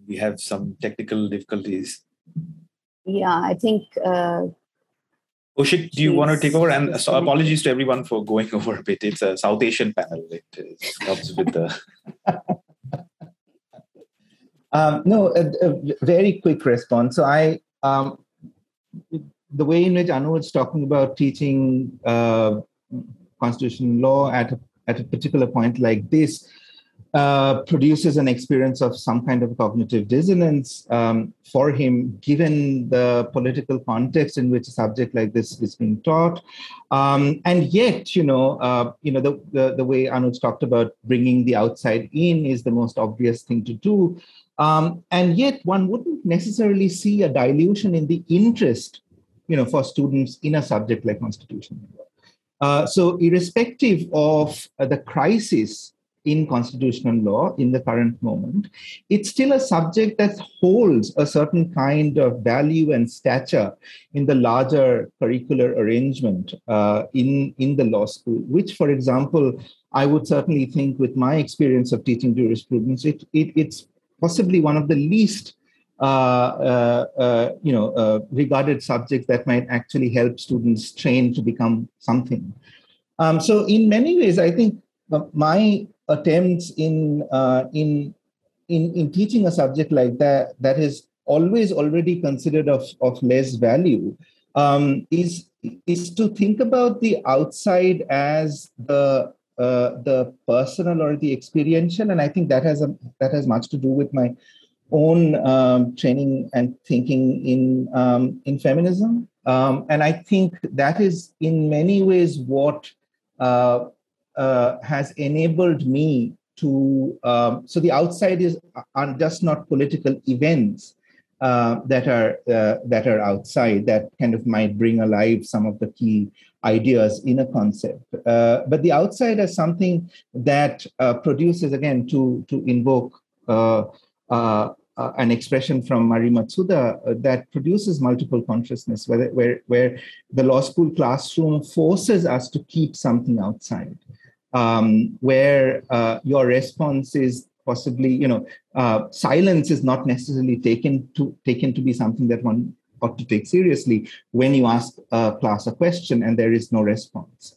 we have some technical difficulties. Yeah, I think uh, Oishik, do you want to take over? And so apologies to everyone for going over a bit. It's a South Asian panel. It, helps with the. um, no, a, a, very quick response. So I, um, the way in which Anu was talking about teaching uh, constitutional law at a, at a particular point like this, uh, produces an experience of some kind of cognitive dissonance um, for him, given the political context in which a subject like this is being taught. Um, and yet, you know, uh, you know, the, the, the way Anuj talked about bringing the outside in is the most obvious thing to do. Um, and yet, one wouldn't necessarily see a dilution in the interest, you know, for students in a subject like constitutional. Uh, so, irrespective of uh, the crisis in constitutional law in the current moment, it's still a subject that holds a certain kind of value and stature in the larger curricular arrangement uh, in, in the law school, which, for example, I would certainly think with my experience of teaching jurisprudence, it, it it's possibly one of the least uh, uh, uh, you know, uh, regarded subjects that might actually help students train to become something. Um, so, in many ways, I think my attempts in uh, in in in teaching a subject like that that is always already considered of of less value um, is is to think about the outside as the uh, the personal or the experiential. And i think that has a that has much to do with my own um, training and thinking in um, in feminism. Um, and i think that is in many ways what uh, uh, has enabled me to um, so the outside is are just not political events uh, that are uh, that are outside that kind of might bring alive some of the key ideas in a concept. Uh, but the outside is something that uh, produces again to to invoke uh, an expression from Mari Matsuda that produces multiple consciousness, where, where, where the law school classroom forces us to keep something outside um, where uh, your response is possibly, you know, uh, silence is not necessarily taken to taken to be something that one ought to take seriously when you ask a class a question and there is no response.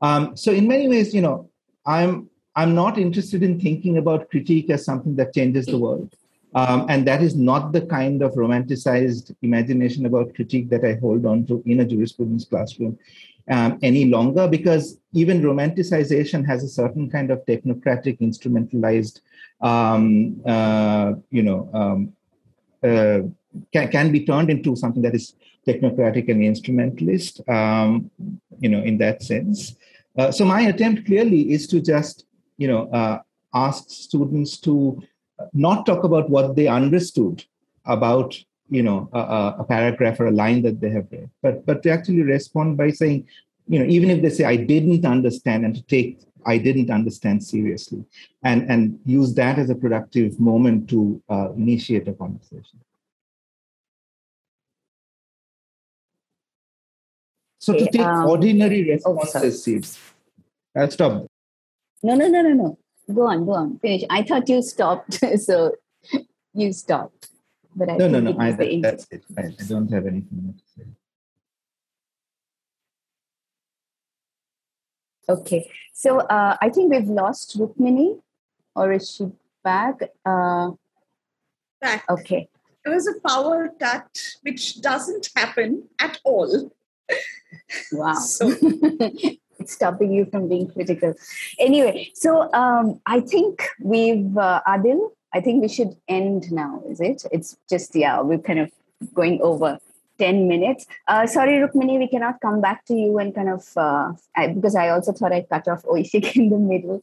Um, so in many ways, you know, I'm I'm not interested in thinking about critique as something that changes the world. Um, and that is not the kind of romanticized imagination about critique that I hold on to in a jurisprudence classroom um, any longer, because even romanticization has a certain kind of technocratic, instrumentalized, um, uh, you know, um, uh, can, can be turned into something that is technocratic and instrumentalist, um, you know, in that sense. Uh, so my attempt clearly is to just, you know, uh, ask students to not talk about what they understood about, you know, a, a, paragraph or a line that they have read, but but to actually respond by saying, you know, even if they say I didn't understand, and to take I didn't understand seriously, and and use that as a productive moment to uh, initiate a conversation. So to take um, ordinary responses, oh, I'll stop. No, no, no, no, no. Go on, go on. Finish. I thought you stopped, so you stopped. But I no, no, no. I, that, that's it. I, I, don't have anything more to say. Okay, so uh, I think we've lost Rukmini, or is she back? Uh, back. Okay. It was a power cut, which doesn't happen at all. Wow. So. stopping you from being critical. Anyway, so um, I think we've, uh, Adil, I think we should end now, is it? It's just, yeah, we're kind of going over 10 minutes. Uh, sorry, Rukmini, we cannot come back to you and kind of, uh, I, because I also thought I cut off Oishik in the middle.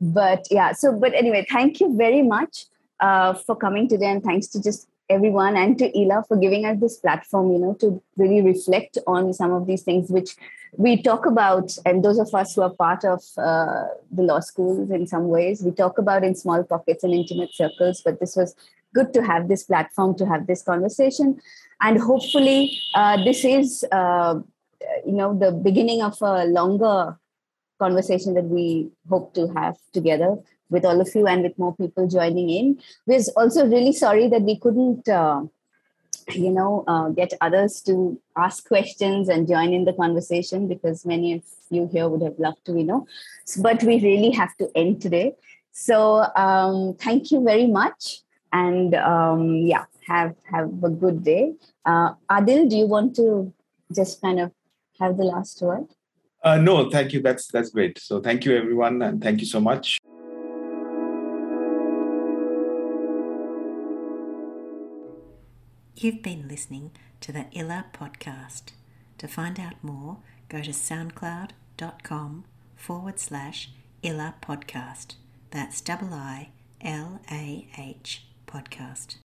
But yeah, so, but anyway, thank you very much uh, for coming today and thanks to just everyone and to IILAH for giving us this platform, you know, to really reflect on some of these things which we talk about, and those of us who are part of uh, the law schools in some ways, we talk about in small pockets and intimate circles, but this was good to have this platform to have this conversation. And hopefully, uh, this is, uh, you know, the beginning of a longer conversation that we hope to have together with all of you and with more people joining in. We're also really sorry that we couldn't, uh, you know, uh, get others to ask questions and join in the conversation because many of you here would have loved to, you know. But we really have to end today. So um, thank you very much, and um, yeah, have have a good day. Uh, Adil, do you want to just kind of have the last word? Uh, no, thank you. That's that's great. So thank you everyone, and thank you so much. You've been listening to the IILAH podcast. To find out more, go to soundcloud.com forward slash ILA podcast. That's double I L A H podcast.